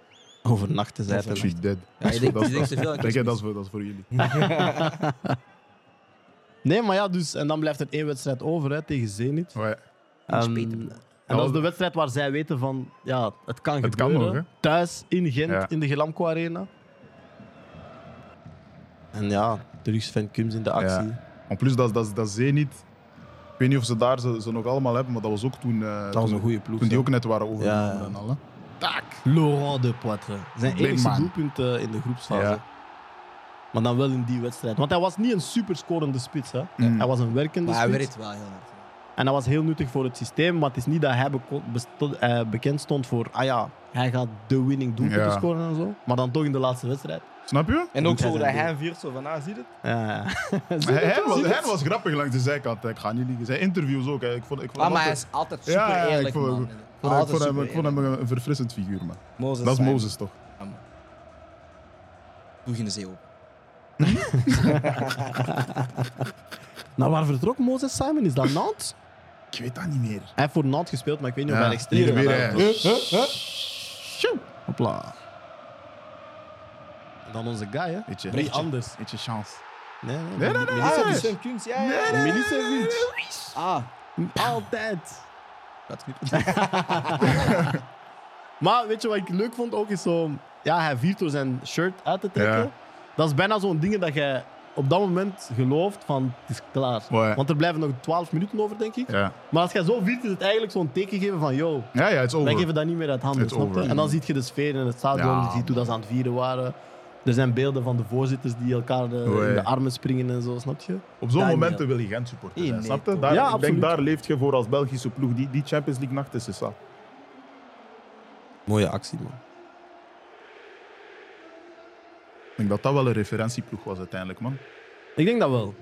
Overnachten zei She's het. dead. Ja, je denkt- dat, je is- denkt te veel aan Denk je, Chris dat, is voor, dat is voor jullie. Nee, maar ja, dus, en dan blijft er één wedstrijd over hè, tegen Zenit. Ouais. En, speten. en dat is de wedstrijd waar zij weten van, ja, het kan Het kan gebeuren. nog, hè? Thuis in Gent, Ja. in de Gelamco Arena. En ja, terug Sven Kums in de actie. En plus, dat, dat, dat Zenit. Ik weet niet of ze daar ze, ze nog allemaal hebben, maar dat was ook toen, eh, Dat was toen, een goede ploeg. toen die hè. ook net waren overgenomen Ja, ja. en al. Hè. Tak, Laurent de Poitre. Zijn Big enigste man. doelpunt eh, in de groepsfase. Ja. Maar dan wel in die wedstrijd. Want hij was niet een superscorende spits. Hè. Mm. Hij was een werkende Maar hij spits. werkt wel heel hard. En dat was heel nuttig voor het systeem. Maar het is niet dat hij eh, bekend stond voor... Ah ja, hij gaat de winning doelpunten Ja. scoren en zo. Maar dan toch in de laatste wedstrijd. Snap je? En ook zo dat hij viert zo van, ah, zie je het? Ja, ja. Hij, hij was, hij was grappig langs de zijkant. Ik ga niet liegen. Zijn interviews ook. Hè. Ik vond, ik vond Ah, hem maar hij altijd- is altijd super Ja, ja, ik eerlijk, vond- man. ik vond, ik Altijd vond hem, super ik vond hem eerlijk. een, verfrissend figuur, man. Moses Dat is. Mozes toch? Ja. Doe de zee open. Nou, waar vertrok Moses Simon? Is dat Nantes? Ik weet dat niet meer. Hij heeft voor Nantes gespeeld, maar ik weet niet of hij hier weer, gaat. Hopla. En dan onze guy, hè? Weet je. Wie anders? Beetje chance. Nee, nee, Nee, nee, nee. Milicevic. Ah, Kuns, ja, ja. Milicevic. Ah, Altijd. dat knippen. Maar weet je wat ik leuk vond ook? Is zo... Ja, hij viert door zijn shirt uit te trekken. Ja. Dat is bijna zo'n ding dat jij op dat moment gelooft van het is klaar. Want er blijven nog 12 minuten over, denk ik. Ja. Maar als jij zo viert, is het eigenlijk zo'n teken geven van yo, Ja, ja, het is wij over. geven dat niet meer uit handen. It's snap je? over. En dan zie je de sfeer in het stadion, Ja, je ziet hoe dat ze aan het vieren waren. Er zijn beelden van de voorzitters die elkaar eh, in de armen springen en zo, snap je? Op zo'n momenten wil je Gent supporten. Nee, zijn, nee, snap je? toch. Daar, Ja, ik denk absoluut. daar leeft je voor als Belgische ploeg. Die, die Champions League nacht is is dat. Mooie actie, man. Ik denk dat dat wel een referentieploeg was uiteindelijk, man. Ik denk dat wel.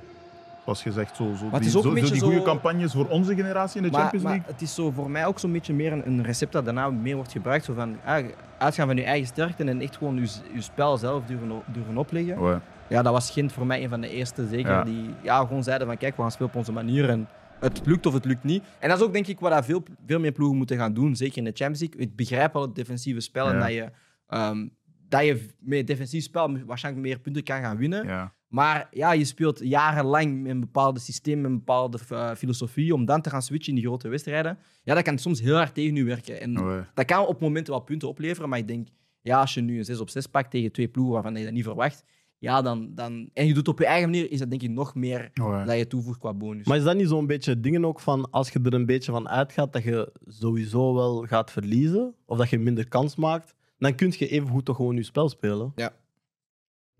Zoals gezegd, zo, zo, die, is ook zo, die goede zo- campagnes voor onze generatie in de Maar, Champions maar League. het is zo voor mij ook zo'n beetje meer een, een recept dat daarna meer wordt gebruikt. Zo van, ah, uitgaan van je eigen sterkte en echt gewoon je, je spel zelf durven, durven opleggen. Ouais. Ja, dat was Gent voor mij een van de eerste zeker Ja. die ja, gewoon zeiden van kijk, we gaan spelen op onze manier en het lukt of het lukt niet. En dat is ook denk ik wat veel, veel meer ploegen moeten gaan doen, zeker in de Champions League. Ik begrijp wel het defensieve spel en Ja. dat je, ehm, dat je met defensief spel waarschijnlijk meer punten kan gaan winnen. Ja. Maar ja, je speelt jarenlang met een bepaalde systeem, met een bepaalde eh, filosofie, om dan te gaan switchen in die grote wedstrijden. Ja, dat kan soms heel hard tegen je werken. En dat kan op momenten wel punten opleveren, maar ik denk, ja, als je nu een 6 op 6 pakt tegen twee ploegen waarvan je dat niet verwacht, ja, dan, dan, en je doet het op je eigen manier, is dat denk ik nog meer dat je toevoegt qua bonus. Maar is dat niet zo'n beetje dingen ook van als je er een beetje van uitgaat dat je sowieso wel gaat verliezen of dat je minder kans maakt, dan kun je even goed toch gewoon je spel spelen.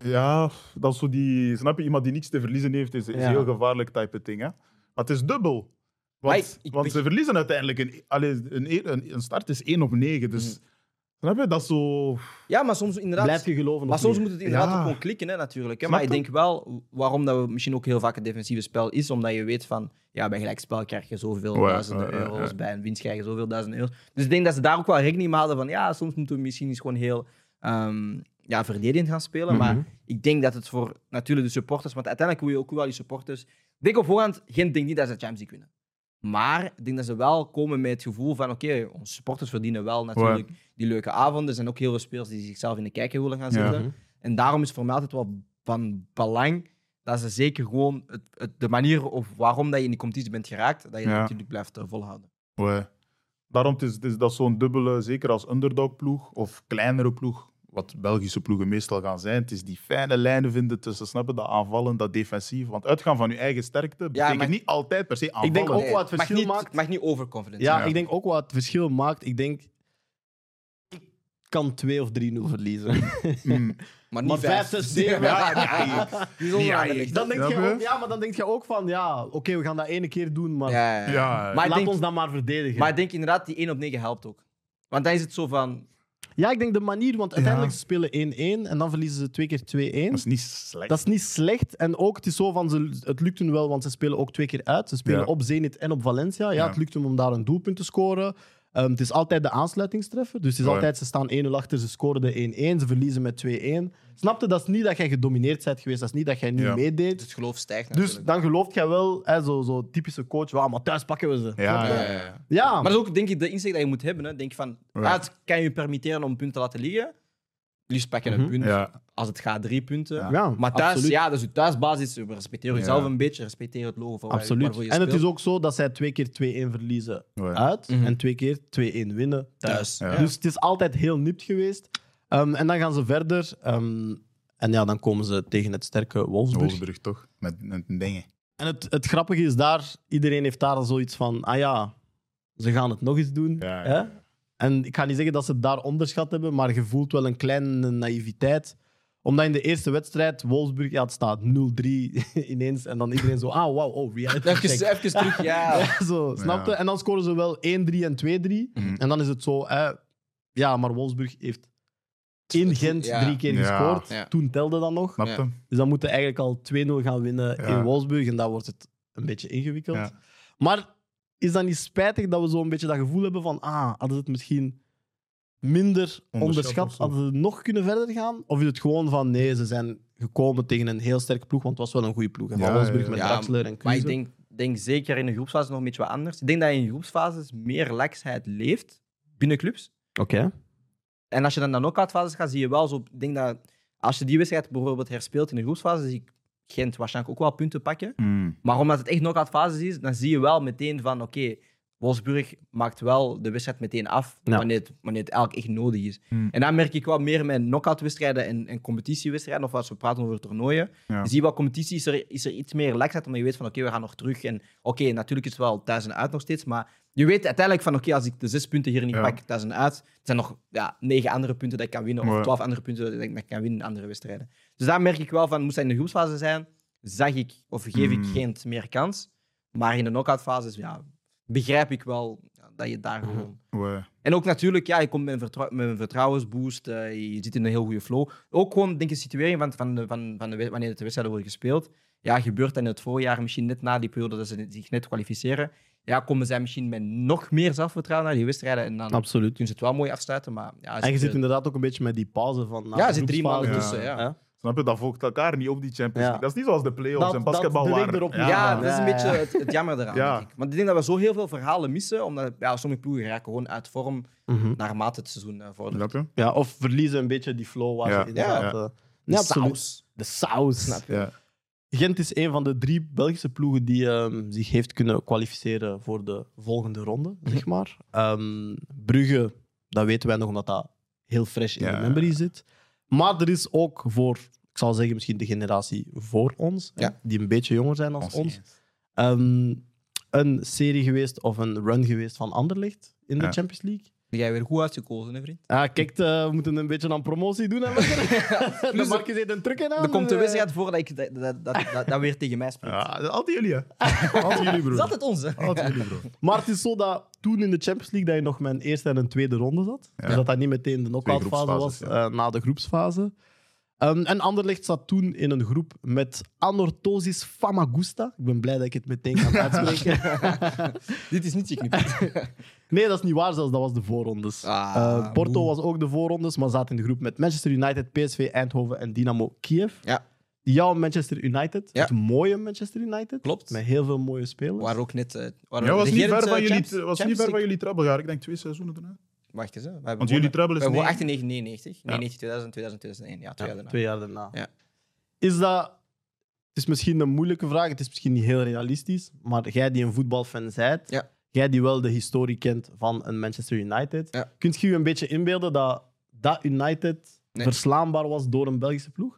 Ja, dat is zo die... Snap je? Iemand die niks te verliezen heeft, is, is Ja. een heel gevaarlijk type ding. Hè? Maar het is dubbel. Want, ik- ik want ze verliezen uiteindelijk. Een, allee, een, een, een start is 1 op 9. Dus Mhm. Snap je? Dat is zo... Ja, maar soms inderdaad... Blijf je geloven. Maar soms niet? moet het inderdaad Ja. ook gewoon klikken, hè, natuurlijk. Hè. Maar ik denk wel, waarom dat we misschien ook heel vaak het defensieve spel is, omdat je weet van, ja, bij gelijkspel krijg je zoveel Ja, duizenden ja, euro's, bij een winst krijg je zoveel duizenden euro's. Dus ik denk dat ze daar ook wel rekening mee hadden van, ja, soms moeten we misschien eens gewoon heel ehm, ja, verdedigend gaan spelen. Mhm. Maar ik denk dat het voor natuurlijk de supporters, want uiteindelijk wil je ook wel die supporters... Ik denk op voorhand, Gent denkt niet dat ze de Champions League winnen. Maar ik denk dat ze wel komen met het gevoel van, oké, onze supporters verdienen wel natuurlijk die leuke avonden. Er zijn ook heel veel spelers die zichzelf in de kijker willen gaan zetten. Mhm. En daarom is het voor mij altijd wel van belang dat ze zeker gewoon het, het- de manier of waarom dat je in die competitie bent geraakt, dat je dat natuurlijk blijft eh, volhouden. Daarom is, het is dat zo'n dubbele, zeker als underdog-ploeg of kleinere ploeg, wat Belgische ploegen meestal gaan zijn. Het is die fijne lijnen vinden tussen snappen, dat aanvallen, dat defensief. Want uitgaan van je eigen sterkte betekent maar- niet altijd per se aanvallen. Ik denk ook Nee, wat het mag verschil niet, maakt- mag niet overconfident Ja, zijn. ik denk ook wat het verschil maakt. Ik denk, ik kan 2 of 3-0 verliezen. Mm. Maar niet Maar vijf. 5, 6, 7. Ja, ja, Ja. Dan denk je ook, ja, maar dan denk je ook van, ja, oké, we gaan dat ene keer doen, maar Ja, ja, ja. ja. Maar laat denk- ons dan maar verdedigen. Maar ik denk inderdaad, die 1 op 9 helpt ook. Want dan is het zo van... Ja, ik denk de manier, want uiteindelijk ze spelen 1-1 en dan verliezen ze twee keer 2-1. Dat is niet slecht. Dat is niet slecht. En ook, het is zo van, ze, het lukt hun wel, want ze spelen ook twee keer uit. Ze spelen Ja. op Zenit en op Valencia. Ja, Ja. het lukt hem om daar een doelpunt te scoren. Ehm, het is altijd de aansluitingstreffer. Dus het is Ja. altijd, ze staan 1-0 achter, ze scoren de 1-1, ze verliezen met 2-1. Snapte? Dat is niet dat jij gedomineerd bent geweest, dat is niet dat jij niet Ja. meedeed. Het geloof stijgt Dus natuurlijk. dan gelooft jij wel, hè, zo, zo typische coach, "Wauw, maar thuis pakken we ze. Ja? Ja, ja, ja. Ja, Maar dat is ook denk ik de insteek dat je moet hebben. Hè. Denk van, Ja. ah, het kan je permitteren om een punt te laten liggen. Liefst pak je een Mhm. punt. Ja. Als het gaat, drie punten. Ja. ja Maar thuis, absoluut. ja, dat is je thuisbasis. Respecteer jezelf Ja. een beetje. Respecteer het logo waar- Absoluut. waarvoor je En het speelt. is ook zo dat zij twee keer 2-1 verliezen Ja. uit Mhm. en twee keer 2-1 winnen thuis. Dus het is altijd heel nipt geweest. Ehm, en dan gaan ze verder. ehm, en ja, dan komen ze tegen het sterke Wolfsburg. Wolfsburg toch? Met, met dingen. En het, het grappige is daar, iedereen heeft daar zoiets van, ah ja, ze gaan het nog eens doen. Ja, Hè? ja. En ik ga niet zeggen dat ze het daar onderschat hebben, maar je voelt wel een kleine naïviteit. Omdat in de eerste wedstrijd, Wolfsburg, ja, het staat 0-3 ineens. En dan iedereen zo, ah, wow, oh, reality check. Even, even terug, ja. Ja, zo, snap je? Ja. En dan scoren ze wel 1-3 en 2-3. Mhm. En dan is het zo, hè, ja, maar Wolfsburg heeft in Gent Ja. drie keer gescoord. Ja. Toen telde dat nog. Snap Ja. je? Dus dan moeten eigenlijk al 2-0 gaan winnen Ja. in Wolfsburg. En dan wordt het een beetje ingewikkeld. Ja. Maar is dat niet spijtig dat we zo een beetje dat gevoel hebben van, ah, hadden ze het misschien minder onderschat, hadden ze nog kunnen verder gaan? Of is het gewoon van, nee, ze zijn gekomen tegen een heel sterke ploeg, want het was wel een goede ploeg. hè, Van Ja, Wolfsburg ja, ja. met Ja, Draxler en Maar ik denk, denk zeker in de groepsfase nog een beetje wat anders. Ik denk dat je in groepsfases meer laksheid leeft binnen clubs. Oké. En als je dan naar knock-outfases gaat, zie je wel zo... Ik denk dat als je die wedstrijd bijvoorbeeld herspeelt in de groepsfase, zie ik Gent waarschijnlijk ook wel punten pakken. Mm. Maar omdat het echt knock-out fases is, dan zie je wel meteen van oké, Wolfsburg maakt wel de wedstrijd meteen af Ja. wanneer, het, wanneer het eigenlijk echt nodig is. Hmm. En dan merk ik wel meer met knock-out wedstrijden en, en competitiewedstrijden, of als we praten over toernooien. Ja. Je ziet wel competitie, is er, is er iets meer laksheid, omdat je weet van oké, we gaan nog terug. En oké, natuurlijk is het wel thuis en uit nog steeds, maar je weet uiteindelijk van oké, als ik de zes punten hier niet Ja. pak thuis en uit, het zijn nog ja, negen andere punten dat ik kan winnen, of twaalf andere punten dat ik kan winnen in andere wedstrijden. Dus daar merk ik wel van, moest hij in de groepsfase zijn, zag ik of geef ik Mm. Gent meer kans. Maar in de knock-out fases, ja, begrijp ik wel dat je daar gewoon. Ouais. En ook natuurlijk, ja, je komt met een, vertrou- met een vertrouwensboost. eh, je zit in een heel goede flow. Ook gewoon, denk ik, de situering van, van, de, van, van de, wanneer de wedstrijden worden gespeeld. Ja, gebeurt dat in het voorjaar, misschien net na die periode dat ze zich net kwalificeren. Ja, komen zij misschien met nog meer zelfvertrouwen naar die wedstrijden. En dan Absoluut. kunnen ze het wel mooi afsluiten. Maar ja, En je zit, inderdaad ook een beetje met die pauze van. Ja, er zit drie maanden tussen, ja. Snap je? Dat volgt elkaar niet op die Champions Ja. League. Dat is niet zoals de play-offs Dat- en basketbal. erop Ja, Ja, dat is een beetje het, het jammer eraan, Ja. denk ik. Denk dat we zo heel veel verhalen missen, omdat ja, sommige ploegen raken gewoon uit vorm Mhm. naarmate het seizoen eh, vordert. Ja, of verliezen een beetje die flow waar Ja. ze inderdaad... Ja. eh, De saus. De saus. Snap je? Ja. Gent is een van de drie Belgische ploegen die ehm, zich heeft kunnen kwalificeren voor de volgende ronde, zeg maar. Ehm, Brugge, dat weten wij nog omdat dat heel fresh in Ja. de memory zit. Maar er is ook voor, ik zal zeggen, misschien de generatie voor ons, hè, Ja. die een beetje jonger zijn als Anciens. ons, ehm, een serie geweest of een run geweest van Anderlecht in de Ja. Champions League. Ben jij weer goed uitgekozen, hè, vriend? Ah, kijk, eh, we moeten een beetje aan promotie doen. Hè, de Marcus heeft een truc in aan. Er komt een eh. wedstrijd voor dat ik dat, dat, dat, dat, dat weer tegen mij spreekt. Ja, dat altijd jullie, hè? Altijd jullie, Dat broer. is altijd ons, hè? Altijd jullie, bro. Maar het is zo dat toen in de Champions League dat je nog met een eerste en een tweede ronde zat. Ja. Dus dat dat niet meteen de knock-out fase was ja. eh, na de groepsfase. Ehm, en Anderlecht zat toen in een groep met Anorthosis Famagusta. Ik ben blij dat ik het meteen kan uitspreken. Dit is niet geknipt. Nee, dat is niet waar zelfs. Dat was de voorrondes. Ah, Eh, Porto boe. was ook de voorrondes, maar zat in de groep met Manchester United, PSV Eindhoven en Dynamo Kiev. Ja. Jouw Manchester United, Ja. het mooie Manchester United. Klopt. Met heel veel mooie spelers. Waar ook net... eh, waar Ja, was niet ver van eh, jullie, was niet Champions ver van League. jullie treble, Ik denk twee seizoenen daarna. Wacht eens, hè. We hebben Want jullie treble we is hebben gewoon 9. 18, 99, 99, 2000, 2001. Ja, twee Ja, jaar daarna. twee jaar daarna. Ja. Is dat... Het is misschien een moeilijke vraag, het is misschien niet heel realistisch, maar jij die een voetbalfan bent, Ja. Jij die wel de historie kent van een Manchester United, Ja. kunt je je een beetje inbeelden dat dat United Nee. verslaanbaar was door een Belgische ploeg?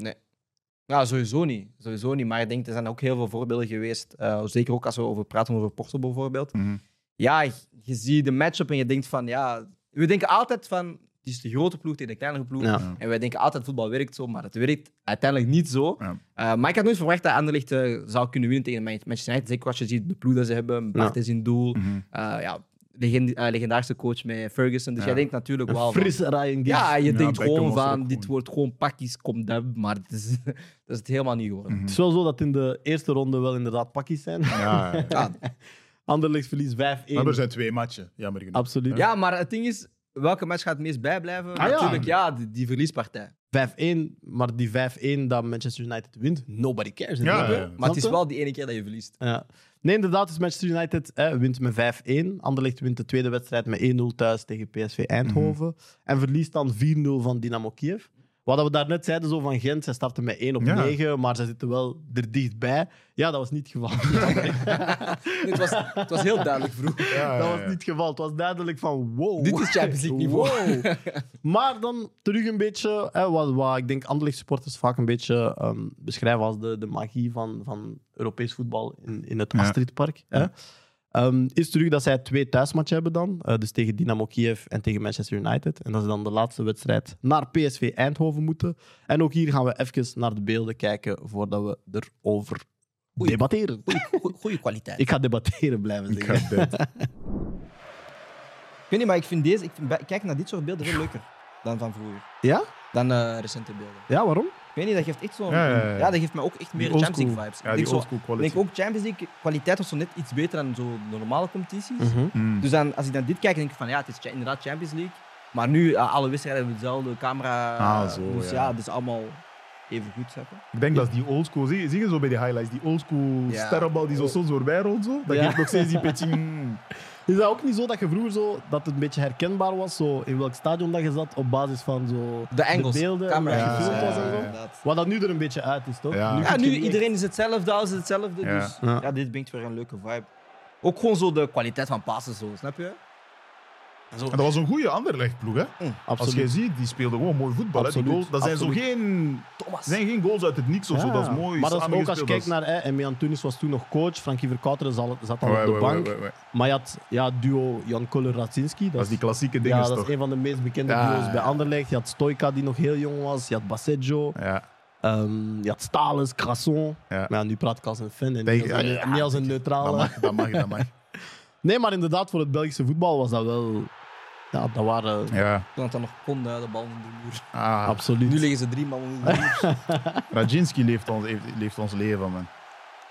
Ja, sowieso niet. Sowieso niet. Maar ik denk, er zijn ook heel veel voorbeelden geweest. eh, zeker ook als we over praten over Porto bijvoorbeeld. Mhm. Ja, je, je ziet de matchup en je denkt van, ja... We denken altijd van, het is de grote ploeg tegen de kleinere ploeg. Ja. En wij denken altijd, voetbal werkt zo, maar het werkt uiteindelijk niet zo. Ja. Eh, maar ik had nooit verwacht dat Anderlecht eh, zou kunnen winnen tegen Man- Manchester United. Zeker als je ziet de ploeg dat ze hebben. Bart is in doel. Eh, ja, legend, legendaarste coach met Ferguson. Dus Ja. jij denkt natuurlijk wel... Een van- frisse Ryan Giggs. ja, je Ja, denkt gewoon van, dit wordt gewoon pakjes, kom dat. Maar het is, dat is het helemaal niet geworden. Mhm. Het is wel zo dat in de eerste ronde wel inderdaad pakjes zijn. Ja, Anderlecht verlies 5-1. Maar er zijn twee matchen, jammer genoeg. Absoluut. ja, maar het ding is, welke match gaat het meest bijblijven? Ah, ja. Natuurlijk, ja, die, die verliespartij. 5-1, maar die 5-1 dat Manchester United wint, nobody cares. Ja, inderdaad. ja, ja. Maar het is wel die ene keer dat je verliest. Ja. Nee, inderdaad, is Manchester United hè, wint met 5-1. Anderlecht wint de tweede wedstrijd met 1-0 thuis tegen PSV Eindhoven. En verliest dan 4-0 van Dynamo Kiev. Wat we daarnet zeiden zo van Gent, zij starten met 1 op Ja. 9, maar ze zitten wel er dichtbij. Ja, dat was niet het geval. Nee, het, was, het was heel duidelijk vroeg. Ja, dat ja, was ja. niet het geval. Het was duidelijk van wow. Dit is Champions League niveau. Wow. maar dan terug een beetje, hè, wat, wat ik denk Anderlecht supporters vaak een beetje ehm, beschrijven als de, de magie van, van Europees voetbal in, in het Ja. Astridpark. Hè. Ehm, is terug dat zij twee thuismatchen hebben dan. eh, dus tegen Dynamo Kiev en tegen Manchester United. En dat ze dan de laatste wedstrijd naar PSV Eindhoven moeten. En ook hier gaan we even naar de beelden kijken voordat we erover debatteren. Goede kwaliteit. Ik ga debatteren blijven Ik zeggen. ga. Ik weet niet, maar ik vind deze... Ik, vind, ik kijk naar dit soort beelden veel leuker dan van vroeger. Ja? Dan eh, recente beelden. Ja, waarom? Ik weet niet, dat geeft echt zo'n... Ja, Ja, ja, ja. dat geeft me ook echt meer Champions League vibes. Ja, ik denk, zo, denk ook Champions League kwaliteit was zo net iets beter dan zo de normale competities. Mhm. Mm. Dus dan, als ik dan dit kijk, denk ik van ja, het is inderdaad Champions League. Maar nu, alle wedstrijden hebben dezelfde camera. Ah, zo, dus ja. is allemaal even goed. Maar. Ik denk dat die oldschool, zie, zie je zo bij die highlights, die oldschool Ja. sterrenbal die zo soms voorbij rolt, zo, dat Ja. geeft nog steeds die beetje... Is dat ook niet zo dat je vroeger zo, dat het een beetje herkenbaar was, zo in welk stadion dat je zat, op basis van zo De angles, beelden, camera Ja, was en zo? ja. Wat dat nu er een beetje uit is, toch? Ja. Nu iedereen is hetzelfde, alles is hetzelfde. Ja. Dus Ja. ja. dit brengt weer een leuke vibe. Ook gewoon zo de kwaliteit van passen, zo, snap je? En dat was een goede Anderlecht-ploeg, hè? Als Absoluut. je ziet, die speelden gewoon mooi voetbal. Hè? Die goals, dat zijn zo geen, Thomas. zijn geen goals uit het niks of zo, Ja, dat is mooi Maar dat is ook als je kijkt dat naar... Hè, Emi Antunis was toen nog coach, Frankie Verkouteren zat zat al is- op de bank. Maar je had ja, duo Jan Koller-Radzinski. Dat Dat is die klassieke ja, dingen, dat toch? is een van de meest bekende Ja, duo's ja, bij ja. Anderlecht. Je had Stoika, die nog heel jong was. Je had Basseggio. Ja. Ehm, je had Stales, Crasson. Ja. Maar ja, nu praat ik als een fan en niet als een, ja, ja, niet als een Dat neutrale. mag, dat mag, dat mag. Nee, maar inderdaad, voor het Belgische voetbal was dat wel... Ja, dat waren... Ja. Toen had dan nog kon de bal in de muur. Ah, Absoluut. Nu liggen ze drie man in de muur. Radzinski leeft ons, heeft- leeft ons leven, man.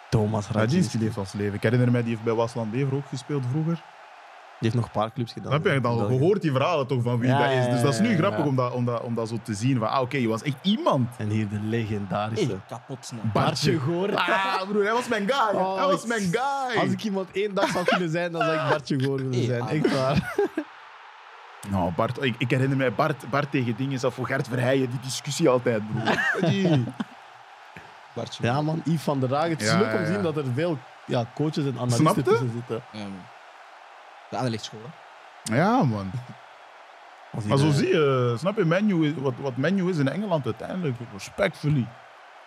Thomas Radzinski Radzinski. leeft ons leven. Ik herinner mij, die heeft bij Wasland Bever ook gespeeld vroeger. Die heeft nog een paar clubs gedaan. Dan heb je dan gehoord die verhalen toch van wie Ja, dat is. Dus dat is nu grappig ja. om dat, om, dat, om dat zo te zien. Van, ah, oké, je was echt iemand. En hier de legendarische... Hey, kapot. Bartje Goor. Ah, broer, hij was mijn guy. Oh, hij was mijn guy. Als ik iemand één dag zou kunnen zijn, dan zou ik Bartje Goor willen Hey, zijn. ah. Echt waar. Nou, Bart, ik, ik herinner mij Bart, Bart tegen dingen, zelf voor Gert Verheijen, die discussie altijd, broer. Die- Bartje. Ja, man, Yves van der Raag. Het is Ja, leuk om te ja, zien ja. dat er veel ja, coaches en analisten Snapte? tussen zitten. Ja, man. de Anderlecht-school, hè? Ja, man. Als Maar zo zie je, snap je, menu is, wat, wat menu is in Engeland uiteindelijk, respectfully.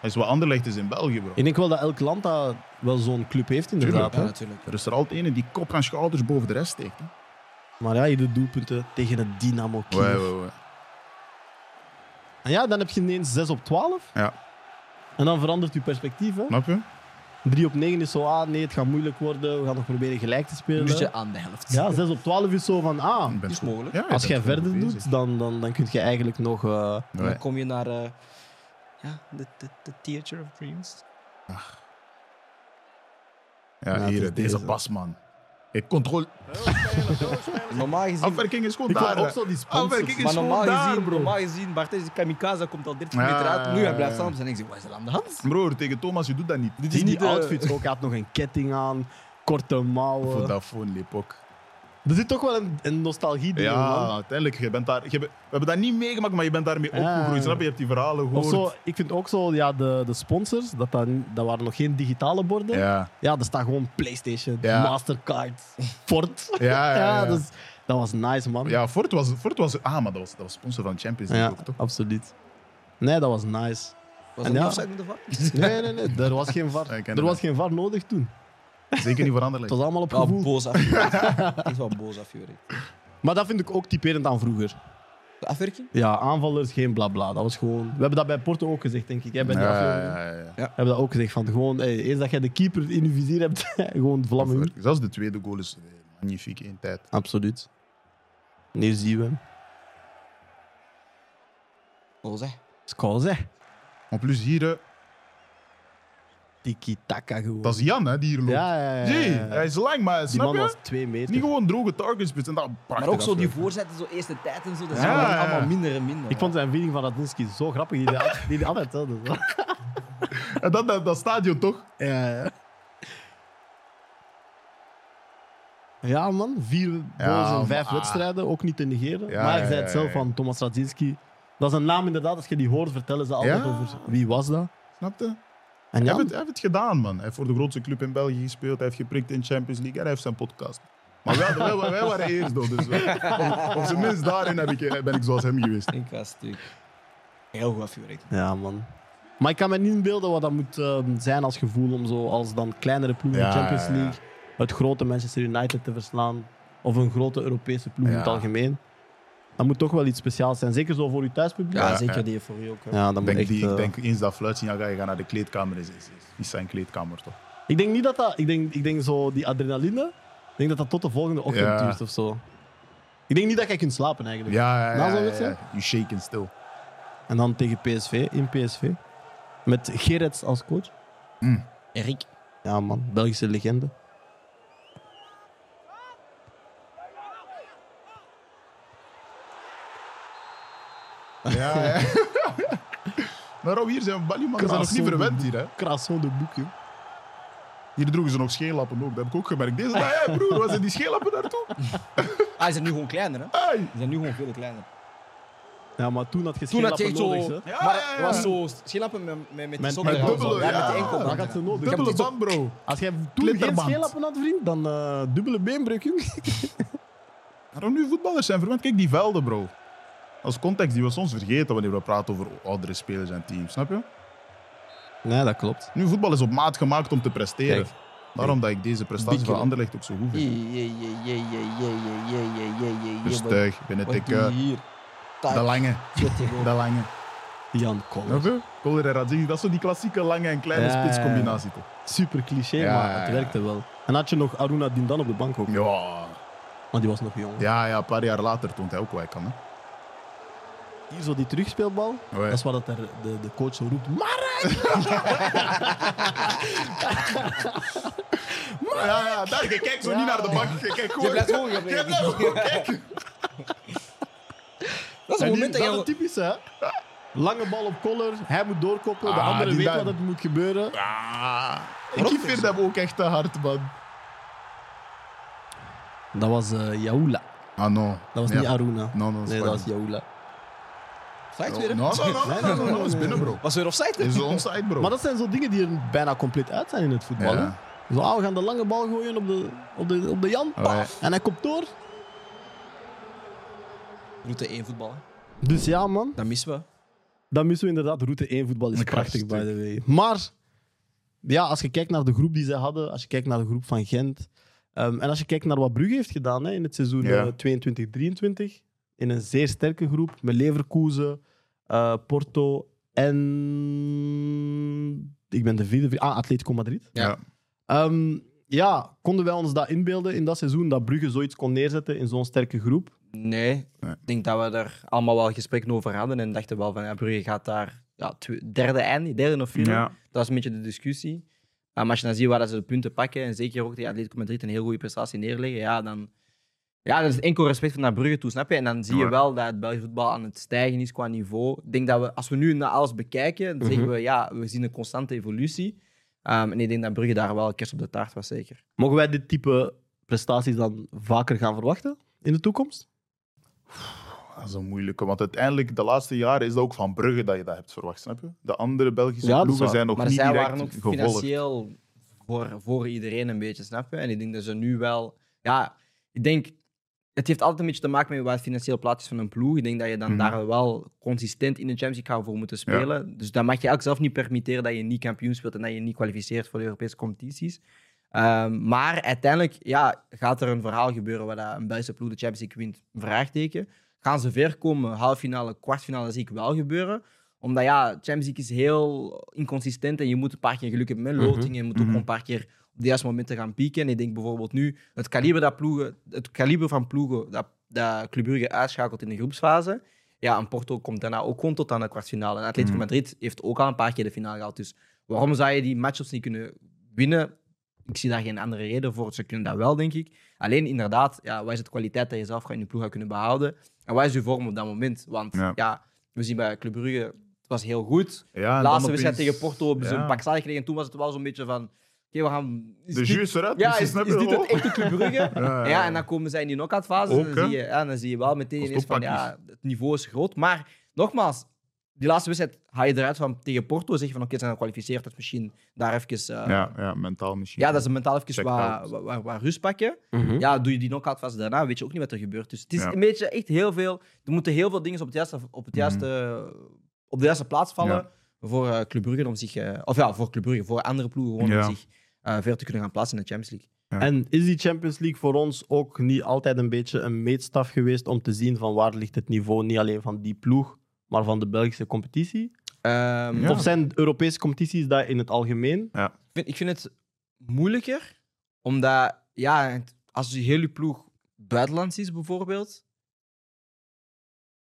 Hij is wat Anderlecht is in België, bro. Ik denk wel dat elk land dat wel zo'n club heeft, inderdaad. Tuurlijk, Ja, hè. natuurlijk. Er is er altijd een die kop en schouders boven de rest steekt. Hè. Maar ja, ieder doelpunten tegen het Dynamo Kiev. En ja, dan heb je ineens 6 op 12. Ja. En dan verandert je perspectief. Hè. Snap je? 3 op 9 is zo, ah nee, het gaat moeilijk worden. We gaan nog proberen gelijk te spelen. Dus je aan de helft. Ja, 6 op 12 is zo van, ah, is mogelijk. Ja, je als jij verder bezig. doet, dan, dan, dan kun je eigenlijk nog... eh, Ouais. dan kom je naar eh ja, de, de, de Theater of Dreams. Ja, Ja, hier, deze deze. pas, man. Hey, controle. Normaal gezien, Afwerking is gewoon Ik daar. die sponsors. Afwerking is maar normaal daar, gezien, bro. normaal gezien, kamikaze komt al 30 Ja, meter uit. Nu hij blijft staan. Dan denk ik, wat is er aan de hand? Broer, tegen Thomas, je doet dat niet. Dit Zie is die niet de... outfits ook. Hij had nog een ketting aan, korte mouwen. Vodafone, Lipok. Er zit toch wel een, een nostalgie door, Ja, man. uiteindelijk. Je bent daar, je, we hebben dat niet meegemaakt, maar je bent daarmee Ja. opgegroeid. Snap je? Je hebt die verhalen Of gehoord. zo, ik vind ook zo, ja, de, de sponsors, dat, dat, dat waren nog geen digitale borden. Ja, Ja. er staat gewoon PlayStation, Ja. Mastercard, Ford. Ja, ja, ja. dus, dat was nice, man. Ja, Ford was, Ford was... Ah, maar dat was, dat was sponsor van Champions League Ja, ook, toch? absoluut. Nee, dat was nice. Was En dat ja. de VAR? Nee, nee, nee. Er was geen VAR. Er was geen VAR nodig toen. Zeker niet voor Het Anderlecht. was allemaal op Wel gevoel. boos afgewerkt. Echt wel boos afgewerkt. Maar dat vind ik ook typerend aan vroeger. De afwerking? Ja, aanvallers, geen blabla. Dat was gewoon... We hebben dat bij Porto ook gezegd, denk ik. Hè, bij die Ja, aflevering. ja, ja, ja. We hebben dat ook gezegd. Van gewoon, hey, eens dat jij de keeper in je vizier hebt, gewoon vlammen. Zelfs de tweede goal is eh, magnifiek in tijd. Absoluut. Nu zien we hem. Hè. En plus hier, eh, Tiki-taka gewoon. dat is Jan hè, die hier loopt. Ja, ja, ja. Hij is lang, maar Die snap man je? was twee meter. niet gewoon droge targets, en dat Maar ook zo die voorzetten, zo eerste tijd en zo, dat is Ja, allemaal, ja, ja. allemaal minder en minder. Ik vond zijn feeling van Radinski zo grappig. Die deed, die altijd hetzelfde. zo. En dat, dat, dat stadion toch? Ja, ja. Ja, man. Vier goals in vijf maar- wedstrijden. Ook niet te negeren. Ja, maar ik ja, zei het zelf van Thomas Radzinski. Dat is een naam inderdaad. Als je die hoort, vertellen ze altijd Ja. over wie was dat. Snap je? En Hij heeft, het, hij heeft het gedaan, man. Hij heeft voor de grootste club in België gespeeld. Hij heeft geprikt in Champions League en hij heeft zijn podcast. Maar wij, wij, wij waren eerst, though, dus eh, op, op zijn minst daarin heb ik, eh, ben ik zoals hem geweest. Ik was stuk. Heel goed afgewerkt. ja, man. Maar ik kan me niet inbeelden wat dat moet eh, zijn als gevoel om zo als dan kleinere ploeg in de Ja, Champions ja, ja. League het grote Manchester United te verslaan. Of een grote Europese ploeg in het algemeen. Dat moet toch wel iets speciaals zijn. Zeker zo voor je thuispubliek. Ja, Ja, zeker die euforie ook. hè. Ja, Ik moet denk, echt, die, eh, ik denk eens dat fluit zien, ja, ga je gaan naar de kleedkamer. Is, is, is, is zijn kleedkamer toch? Ik denk niet dat dat... Ik denk, ik denk zo die adrenaline... Ik denk dat dat tot de volgende ochtend Ja. duurt of zo. Ik denk niet dat jij kunt slapen eigenlijk. Ja, ja, Na ja. zo'n ja. You shaking still. En dan tegen PSV, in PSV. Met Gerets als coach. Erik. Ja man, Belgische legende. Ja, ja. maar Rob, hier zijn Ballymannen zijn nog niet verwend hier. Hè. Krasson de boekje. Hier droegen ze nog scheellappen ook. Dat heb ik ook gemerkt. Deze dag, hey, broer, waar zijn die scheellappen naartoe? Ah, ze zijn nu gewoon kleiner, hè? Hey. Ze zijn nu gewoon veel kleiner. Ja, maar toen had je Toen had je echt scheellappen zo... nodig. hè. Ja, maar ja, het ja. was zo scheenlappen met, met, met die Met- sokken. met zo. dubbele, ja, ja. met die enkel. Dat had ze nodig. heb Dubbele zo- band, bro. Als jij toen geen scheellappen had, vriend, dan eh, dubbele beenbreuk, jong. Waarom nu voetballers zijn verwend? Kijk die velden, bro als context die we soms vergeten wanneer we praten over oudere spelers en teams, snap je? Nee, dat klopt. Nu, voetbal is op maat gemaakt om te presteren. Daarom dat ik deze prestatie van Anderlecht ook zo goed vind. Verstuig, binnentikken. De lange. De lange. Jan Koller. Koller en dat is zo die klassieke lange en kleine spitscombinatie. Toch? Super cliché, maar het werkte wel. En had je nog Aruna Dindan op de bank ook? Ja. Want die was nog jong. Ja, ja, een paar jaar later toont hij ook wat kan. Hier zo die terugspeelbal. Ouais. Dat is wat het er, de, de coach zo roept. Maar Ja, ja, daar, je kijkt zo Ja, niet naar de ja. bank. Je kijkt Je gewoon. blijft gewoon Je gebleven. blijft gewoon kijken. Dat is een moment dat dat is typisch, hè? Lange bal op Koller, hij moet doorkoppen, de Ah, andere die weet dan- wat het moet gebeuren. Ah, ik vind hem ook echt te hard, man. Dat was Yaoula. Ah, no. Dat was Ja. niet Aruna. No, no, Nee, dat was Yaoula. Offside weer, hè? No, no, no, no, no, no, no, dat is binnen, bro. Was weer offside, is onside, bro. Maar dat zijn zo dingen die er bijna compleet uit zijn in het voetbal. Ja. Zo, ah, we gaan de lange bal gooien op de, op de, op de Jan. Oh. En hij komt door. Route 1 voetbal. Dus ja, man. Dat missen we. Dan missen we inderdaad. Route 1 voetbal is Een prachtig, by the way. Maar ja, als je kijkt naar de groep die ze hadden, als je kijkt naar de groep van Gent, ehm, en als je kijkt naar wat Brugge heeft gedaan hè, in het seizoen Ja. eh, 22-23, in een zeer sterke groep, met Leverkusen, eh, Porto en... Ik ben de vierde... vi- Ah, Atletico Madrid. Ja. Ehm, ja, konden wij ons dat inbeelden in dat seizoen, dat Brugge zoiets kon neerzetten in zo'n sterke groep? Nee. Nee. Ik denk dat we er allemaal wel gesprekken over hadden en dachten wel van, ja, Brugge gaat daar ja, derde einde, derde of vierde. Ja. Dat was een beetje de discussie. Maar als je dan ziet waar dat ze de punten pakken en zeker ook tegen Atletico Madrid een heel goede prestatie neerleggen, ja, dan... Ja, dat is enkel respect naar Brugge toe, snap je? En dan zie je Ja. wel dat het Belgisch voetbal aan het stijgen is qua niveau. Ik denk dat we, als we nu naar alles bekijken, dan zeggen we, ja, we zien een constante evolutie. Um, en ik denk dat Brugge daar wel kerst op de taart was, zeker. Mogen wij dit type prestaties dan vaker gaan verwachten in de toekomst? Dat is een moeilijke, want uiteindelijk, de laatste jaren is dat ook van Brugge dat je dat hebt verwacht, snap je? De andere Belgische Ja, ploegen zijn nog maar niet zij direct waren ook gevolgd. financieel voor, voor iedereen een beetje, snap je? En ik denk dat ze nu wel... Ja, ik denk... het heeft altijd een beetje te maken met wat het financieel plaatje is van een ploeg. Ik denk dat je dan Mhm. daar wel consistent in de Champions League gaat voor moeten spelen. Dus dan mag je ook zelf niet permitteren dat je niet kampioen speelt en dat je niet kwalificeert voor de Europese competities. Ehm, maar uiteindelijk ja, gaat er een verhaal gebeuren waar dat een Belgische ploeg de Champions League wint. Vraagteken. Gaan ze ver komen? Halffinale, kwartfinale zie ik wel gebeuren. Omdat ja, Champions League is heel inconsistent en je moet een paar keer geluk hebben met Mhm. loting. Je moet ook Mhm. een paar keer op de juiste momenten gaan pieken. En ik denk bijvoorbeeld nu, het kaliber, dat ploegen, het kaliber van ploegen dat, dat Club Brugge uitschakelt in de groepsfase. Ja, en Porto komt daarna ook gewoon tot aan de kwartfinale. En Atletico Mhm. Madrid heeft ook al een paar keer de finale gehad. Dus waarom zou je die matchups niet kunnen winnen? Ik zie daar geen andere reden voor. Ze kunnen dat wel, denk ik. Alleen inderdaad, ja, wat is het kwaliteit dat je zelf gaat in je ploeg gaat kunnen behouden? En wat is je vorm op dat moment? Want Ja. ja, we zien bij Club Brugge, het was heel goed. Ja, Laatste wedstrijd tegen Porto hebben ze Ja. een pak slag gekregen. En toen was het wel zo'n beetje van... Oké, we gaan... Is De dit- eruit. Ja, precies, is, is dit het echte Club Brugge? Ja, Ja, ja. en dan komen zij in die knock-out fase. Ook, En hè? dan, zie je, ja, dan zie je wel meteen ineens van, toppakjes. ja, het niveau is groot. Maar nogmaals, die laatste wedstrijd ga je eruit van tegen Porto. Zeg je van, oké, ze zijn gekwalificeerd. Dat is misschien daar even... eh, Ja, ja, mentaal misschien. ja, dat is een mentaal even Check wat, out. wat, wat- wat rust pakken. Mhm. Ja, doe je die knock-out fase daarna, weet je ook niet wat er gebeurt. Dus het is Ja. een beetje echt heel veel... Er moeten heel veel dingen op, het juiste, op, het juiste, op de juiste plaats vallen Ja. voor eh Club Brugge om zich... eh, of ja, voor Club Brugge, voor andere ploegen gewoon Ja. om zich eh ver te kunnen gaan plaatsen in de Champions League. En is die Champions League voor ons ook niet altijd een beetje een meetstaf geweest om te zien van waar ligt het niveau, niet alleen van die ploeg, maar van de Belgische competitie? Ehm, Ja. Of zijn Europese competities dat in het algemeen? Ik vind, ik vind het moeilijker, omdat ja, als je heel je ploeg buitenlands is, bijvoorbeeld.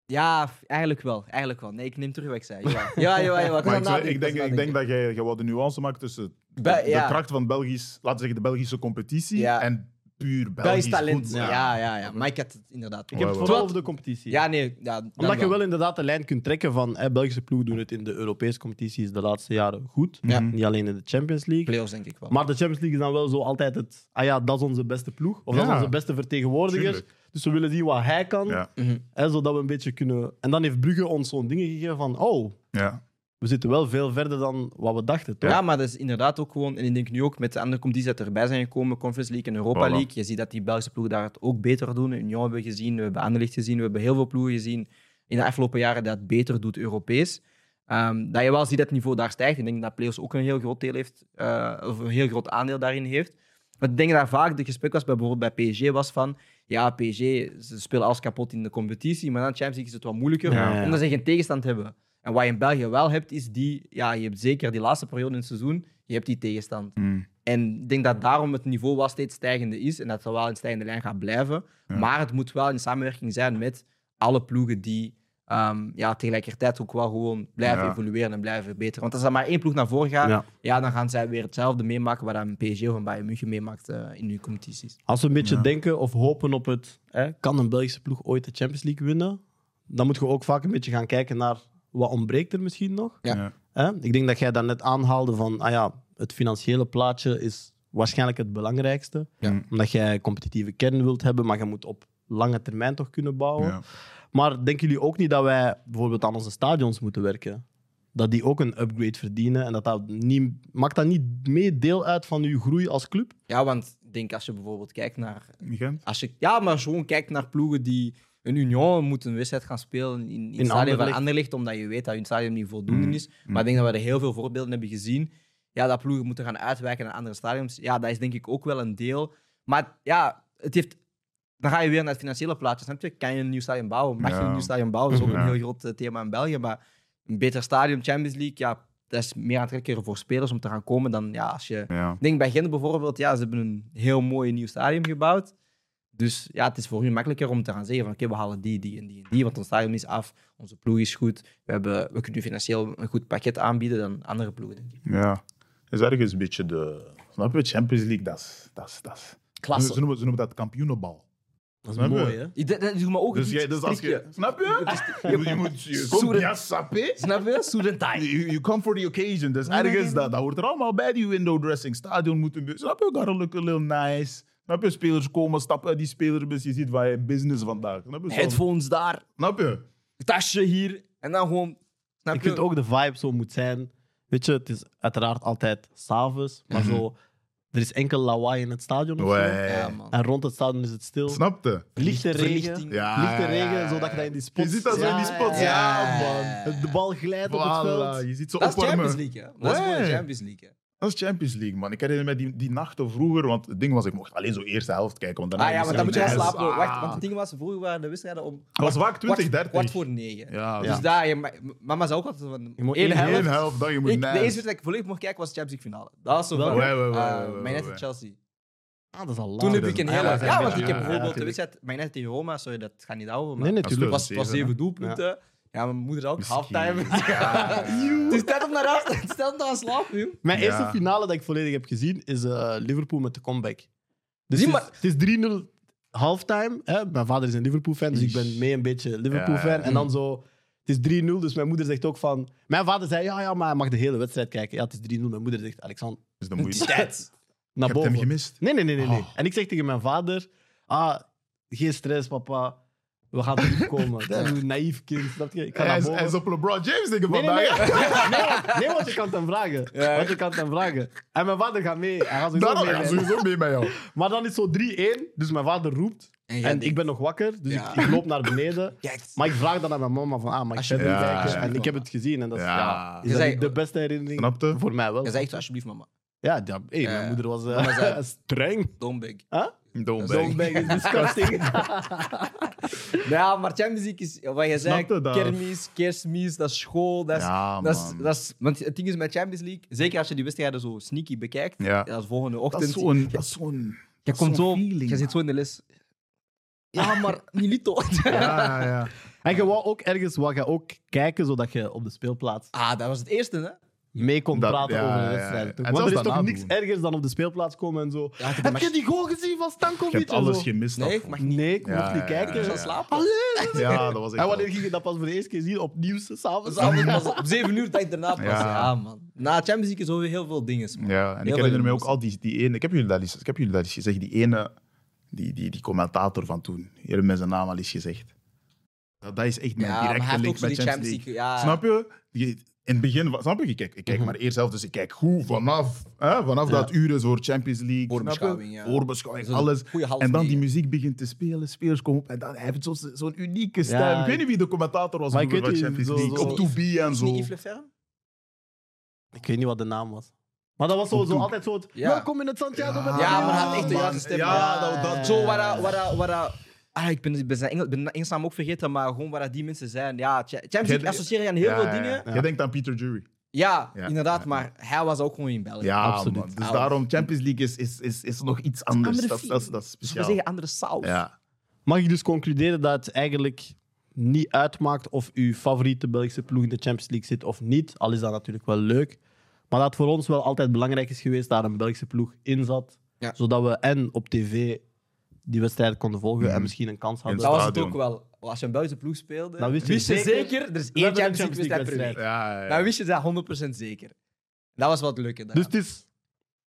Ja, eigenlijk wel. Eigenlijk wel. Nee, ik neem terug wat ik zei. Ja, jawel, jawel. Ik was Maar ik, denk, aan ik denk dat jij, jij wat de nuance maakt tussen de, ja. kracht van Belgisch, laten we zeggen, de Belgische competitie Ja. en puur Belgisch talent. voetbal. Ja. ja, ja, Maar ik had het inderdaad. Ik heb het vooral over de competitie. Ja, nee. Ja, dan Omdat je wel. wel inderdaad de lijn kunt trekken van hè, Belgische ploeg doen het in de Europese competities de laatste jaren goed. Ja. Mhm. Niet alleen in de Champions League. Playoffs denk ik wel. Maar de Champions League is dan wel zo altijd het. Ah ja, dat is onze beste ploeg. Of dat is Ja. onze beste vertegenwoordiger. Tuurlijk. Dus we willen zien wat hij kan. Ja. Mhm. Hè, zodat we een beetje kunnen. En dan heeft Brugge ons zo'n dingen gegeven van. Oh, Ja. We zitten wel veel verder dan wat we dachten. Toch? Ja, maar dat is inderdaad ook gewoon, en ik denk nu ook met de andere competities dat erbij zijn gekomen, Conference League en Europa Voilà. League, je ziet dat die Belgische ploegen daar het ook beter doen. Union hebben we gezien, we hebben Anderlecht gezien, we hebben heel veel ploegen gezien in de afgelopen jaren dat het beter doet Europees. Ehm, dat je wel ziet dat het niveau daar stijgt. Ik denk dat Playoffs ook een heel groot deel heeft, eh, of een heel groot aandeel daarin heeft. Maar ik denk dat vaak de gesprek was bij bijvoorbeeld bij PSG was van ja, PSG, ze spelen alles kapot in de competitie, maar dan Champions League is het wat moeilijker, Ja, ja. omdat ze geen tegenstand hebben. En wat je in België wel hebt, is die, ja, je hebt zeker die laatste periode in het seizoen, je hebt die tegenstand. Mm. En ik denk dat daarom het niveau wel steeds stijgende is en dat het wel in stijgende lijn gaat blijven. Ja. Maar het moet wel in samenwerking zijn met alle ploegen die ehm, ja, tegelijkertijd ook wel gewoon blijven Ja. evolueren en blijven verbeteren. Want als er maar één ploeg naar voren gaat, ja. Ja. dan gaan zij weer hetzelfde meemaken wat een PSG of een Bayern München meemaakt eh, in hun competities. Als we een beetje Ja. denken of hopen op het. Hè, kan een Belgische ploeg ooit de Champions League winnen? Dan moet je ook vaak een beetje gaan kijken naar wat ontbreekt er misschien nog. Ja. Ik denk dat jij daar net aanhaalde van. Ah ja, het financiële plaatje is waarschijnlijk het belangrijkste. Ja. Omdat jij competitieve kern wilt hebben, maar je moet op lange termijn toch kunnen bouwen. Ja. Maar denken jullie ook niet dat wij bijvoorbeeld aan onze stadions moeten werken? Dat die ook een upgrade verdienen en dat dat niet, maakt dat niet mee deel uit van uw groei als club? Ja, want ik denk als je bijvoorbeeld kijkt naar? Als je, ja, maar gewoon kijkt naar ploegen die een Union moet een wedstrijd gaan spelen in, in, het stadion van Anderlecht. Omdat je weet dat hun stadion niet voldoende Mm. is. Maar ik denk dat we er heel veel voorbeelden hebben gezien. Ja, dat ploegen moeten gaan uitwijken naar andere stadions. Ja, dat is denk ik ook wel een deel. Maar ja, het heeft... Dan ga je weer naar het financiële plaatje. Snap je? Kan je een nieuw stadion bouwen? Mag je een nieuw stadion bouwen? Dat is ook Ja. een heel groot eh, thema in België. Maar een beter stadion, Champions League, ja, dat is meer aantrekkelijker voor spelers om te gaan komen dan ja, als je... Ja. Ik denk bij Gent bijvoorbeeld, ja, ze hebben een heel mooi nieuw stadion gebouwd. Dus ja, het is voor hun makkelijker om te gaan zeggen van oké, we halen die, die en die en die, want ons stadion is af, onze ploeg is goed, we, hebben, we kunnen financieel een goed pakket aanbieden dan andere ploegen, denk ik. ja. is ergens een beetje de... Snap je? Champions League, dat is... Dat dat. Klasse. Ze, noemen, ze noemen dat kampioenenbal. Dat is mooi, hè? Ik- Dat, dat doet me ook Dus, jij, dus als je... Snap je? Je, je moet... Je komt sappen. Snap je? Soedentai. You, you come for the occasion. Dus ergens, dat, dat hoort er allemaal bij, die window dressing. Stadion moet een beetje... Snap je? Gotta look a little nice. Snap je? Spelers komen, stappen uit die spelerbus. Je ziet waar je business vandaag. Snap je? Zo- Headphones daar, Snap je? tasje hier, en dan gewoon... Snap Ik je? vind ook de vibe zo moet zijn. Weet je, het is uiteraard altijd s'avonds, maar Mhm. zo Er is enkel lawaai in het stadion. of zo. Ouais. Ja, man. En rond het stadion is het stil. Snapte? Lichte regen. Verlichting. Ja, Lichte ja, regen, ja, ja. zodat je dat in die spots... Je ziet dat zo in die spots. Ja, man. De bal glijdt op het veld. Je ziet zo Dat is Champions. League, hè? Dat is gewoon. Champions League. hè. Dat is Champions League, man. Ik herinner me die, die nachten vroeger, want het ding was, ik mocht alleen zo eerste helft kijken. Want daarna Ah ja, moest maar dan moet je wel slapen. Ah. Wacht, want het ding was, vroeger waren de wedstrijden om... Het was vaak 20, kwart, 30. kwart voor negen. Ja, Dus dus daar, je, ma- mama zei ook altijd van... Je moet één helft. één helft, dan je moet Ik, de naar eerste wedstrijd dat ik volledig mocht kijken was de Champions League finale. Dat was zo Wel? eh, ouais, Man United ouais. Chelsea. Ah, dat is al lang. Toen heb ik een ah, hele... Ja, want ik heb ja, bijvoorbeeld de wedstrijd Man United tegen Roma, sorry, dat gaat niet over. Maar Nee, natuurlijk. is was, zeven, was zeven hè? doelpunten. Ja, mijn moeder ook halftime. Het is tijd om naar is tijd om naar slapen, joh. Mijn Ja. eerste finale dat ik volledig heb gezien is eh, Liverpool met de comeback. Dus Zie het, maar- is, het is 3-0 halftime. Hè? Mijn vader is een Liverpool-fan, dus ik ben mee een beetje Liverpool-fan. Ja, ja. En dan zo, het is 3-0, dus mijn moeder zegt ook van... Mijn vader zei, ja, ja, maar hij mag de hele wedstrijd kijken. Ja, het is 3-0. Mijn moeder zegt, Alexander, Dus dan Het moet is je... tijd. naar Je hebt boven. hem gemist. Nee, nee, nee, nee. nee. Oh. En ik zeg tegen mijn vader, ah, geen stress, papa. We gaan terugkomen. Dat is een naïef kind, snap je? Ik ga Hij naar is, boven. hij is op LeBron James dingen Nee, nee, nee. vandaag. Nee, nee, want je kan het hem vragen. Ja. Want je kan het hem vragen. En mijn vader gaat mee. Hij gaat sowieso mee. ga ik mee. sowieso mee met jou. Maar dan is zo 3-1. Dus mijn vader roept. En ik ben nog wakker. Dus Ja. ik, ik loop naar beneden. Kijk, Maar ik vraag dan aan mijn mama van, ah, mag ik Alsjeblieft. verder Ja, kijken? ja, En ik heb het gezien. En dat is, Ja. is Je dat zei- niet de beste herinnering Snapte? voor mij wel. je zegt alsjeblieft, mama. Ja, ja hey, mijn moeder was eh, zei- streng. Don't big. Huh? Don't is disgusting. Ja, maar Champions League is, wat je zei, Snapte dat? kermis, kerstmis, dat is school. Dat is, Ja, dat is, man. dat is, want het ding is met Champions League, zeker als je die wedstrijden zo sneaky bekijkt, Ja. als volgende Dat ochtend, is zo'n... Dat is zo'n... je, dat is komt zo'n zo, feeling, je zit zo in de les. Ja, maar Milito. Ja, ja, ja. en je wou ook ergens wou je ook kijken, zodat je op de speelplaats Ah, dat was het eerste, hè? Mee kon Dat- praten ja, over de ja, ja. wedstrijd. toch? En Want er is toch daarna niks doen. ergers dan op de speelplaats komen en zo. Ja, ik heb de Heb match- je die goal gezien van Je Stankovic? hebt En alles zo. gemist. Nee, daarvan. mag Nee, ik mocht Ja, niet ja, kijken. ja, Ik slapen. Ja, dat was echt... En wanneer ging je dat pas voor de eerste keer zien? Opnieuw, s'avonds? Altijd pas op 7 uur dat ik daarna pas. Ja. Ja. man. Na Champions League is over heel veel dingen. Man. Ja, en ik herinner me ook al die, die ene... Ik heb jullie dat eens, ik heb jullie dat eens gezegd. Die ene... Die, die, die commentator van toen. Hebt met zijn naam al eens gezegd. Dat, dat is echt mijn Ja, maar hij directe heeft link ook zo met die Champions Champions League. Ja. Snap je? Je- In het begin, snap je? Ik kijk, ik kijk Mhm. maar eerst zelf, dus ik kijk goed vanaf, hè, vanaf Ja. dat uur voor Champions League. Voorbeschouwing, ja. Voorbeschouwing, alles. En dan die muziek begint te spelen, spelers komen op en dan hij heeft zo'n zo'n unieke stem. Ja. ik weet niet wie de commentator was ik van weet niet, Champions zo- League. zo- Op 2B en Is zo. Ik weet niet wat de naam was. Maar dat was zo, zo altijd zo het, welkom in het Santiago. Ja, maar hij had echt de juiste stem. Ja, dat- dat- Zo, waar, dat- waar, dat- waar, dat- Ah, ik ben, ben zijn Engels, ben Engels naam ook vergeten, maar gewoon waar dat die mensen zijn. Ja, Cha- Champions League associeer je aan heel Ja, veel ja, dingen. ja. Ja, Je denkt aan Peter Jury. inderdaad, ja, maar hij was ook gewoon in België. Ja, Absoluut. man. Dus daarom, Champions League is, is, is, is nog iets anders. andere Dat, is- dat, is- dat is we zeggen andere saus. Ja. Mag ik dus concluderen dat het eigenlijk niet uitmaakt of uw favoriete Belgische ploeg in de Champions League zit of niet? Al is dat natuurlijk wel leuk. Maar dat het voor ons wel altijd belangrijk is geweest dat er een Belgische ploeg in zat. Ja. Zodat we en op tv die wedstrijd konden volgen Mhm. en misschien een kans hadden. Dat was het ook wel. Als je een Belgische ploeg speelde, Dan wist je je zeker- zeker, er is één Champions League wedstrijd per week. Ja, ja. Dan wist je dat 100% zeker. Dat was wat leuker. Dus het is,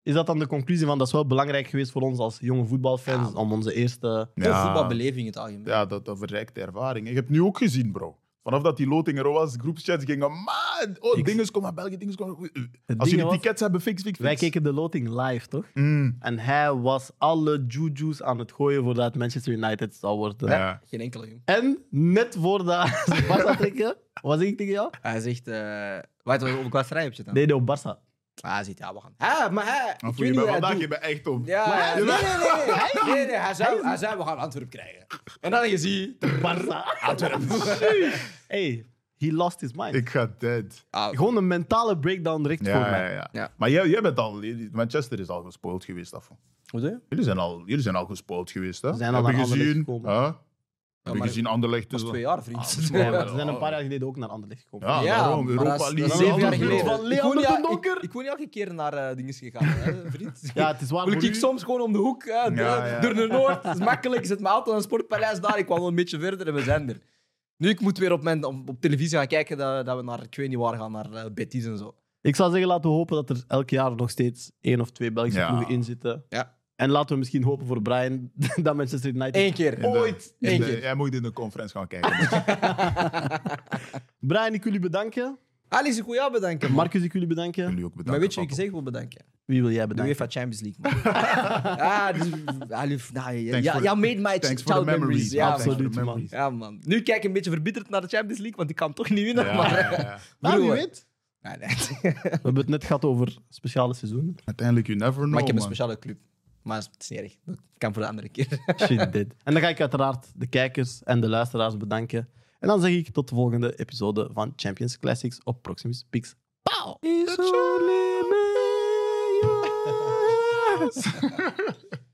is dat dan de conclusie van dat is wel belangrijk geweest voor ons als jonge voetbalfans Ja. om onze eerste... Voetbalbeleving in het algemeen. Ja, dat, dat verrijkt de ervaring. Je hebt nu ook gezien, bro. Vanaf dat die loting er was, groepschats gingen, man, oh, Ik- dinges komen naar België, dinges komen... Het Als ding jullie was, tickets hebben, fix, fix, fix. Wij keken de loting live, toch? Mm. En hij was alle juju's aan het gooien voordat Manchester United zou worden. Ja. Geen enkele, jong. En net voordat ze Barça trekken, wat zeg ik tegen jou? Hij zegt, eh wat over qua strijd heb je het dan? Nee, nee, op Barça. Ah, hij zegt, ja, we gaan. Ja, maar weet je wat hij vandaag, je bent echt op. Ja, Maar- nee, nee, nee. nee, nee, nee. Hij, zei, hij zei, we gaan Antwerp krijgen. En dan je ziet... Barça. hey, he lost his mind. Ik ga dead. Ah, Gewoon een mentale breakdown direct voor Ja, mij. ja, ja. Ja. Maar jij, jij bent al... Manchester is al gespoild geweest, af. Hoe doe je? Jullie zijn al, jullie zijn al gespoild geweest, hè? We zijn al Heb je gezien? Heb je gezien Anderlecht? Dat is is al- twee jaar, vriend. Nee, maar ze zijn een paar jaar geleden ook naar Anderlecht gekomen. Ja, Ja, daarom. maar Europa is- League. Is zeven jaar geleden. Van de Donker. Ik, ik woon niet elke keer naar eh dingen gegaan, hè, vriend. Ja, het is waar. Wil ik soms gewoon om de hoek, hè, de- Ja, ja. door de Noord. Het is makkelijk, ik zet mijn auto aan het Sportpaleis daar. Ik kwam wel een beetje verder en we zijn er. Nu, ik moet weer op, mijn, op, op televisie gaan kijken dat, dat we naar, ik weet niet waar gaan, naar eh, Betis en zo. Ik zou zeggen, laten we hopen dat er elk jaar nog steeds één of twee Belgische Ja. ploegen in zitten. Ja. En laten we misschien hopen voor Brian dat Manchester United... Eén keer. De- Ooit. in Eén de- keer. Jij moet in de conference gaan kijken. Brian, ik wil u bedanken. Alex, ik wil jou bedanken. man. Marcus, ik wil jullie bedanken. Jullie ook bedankt. maar weet je wie ik zeg wil bedanken? Wie wil jij De bedanken? UEFA Champions League. man. ah, dus, Alif, nou, ja, Thanks ja, for ja, the- made my Thanks for child the memories. Ja, man. Absoluut, man. memories. ja, man. Nu kijk ik een beetje verbitterd naar de Champions League, want ik kan toch niet winnen. Ja, maar... ja, ja. Ah, wie Broer. weet. Nee. We hebben het net gehad over speciale seizoenen. Uiteindelijk, you never know, maar ik heb een man. speciale club. Maar het is niet erg. Dat kan voor de andere keer. Shit, dit. En dan ga ik uiteraard de kijkers en de luisteraars bedanken. En dan zeg ik tot de volgende episode van Champions Classics op Proximus Pix. Pauw! Is.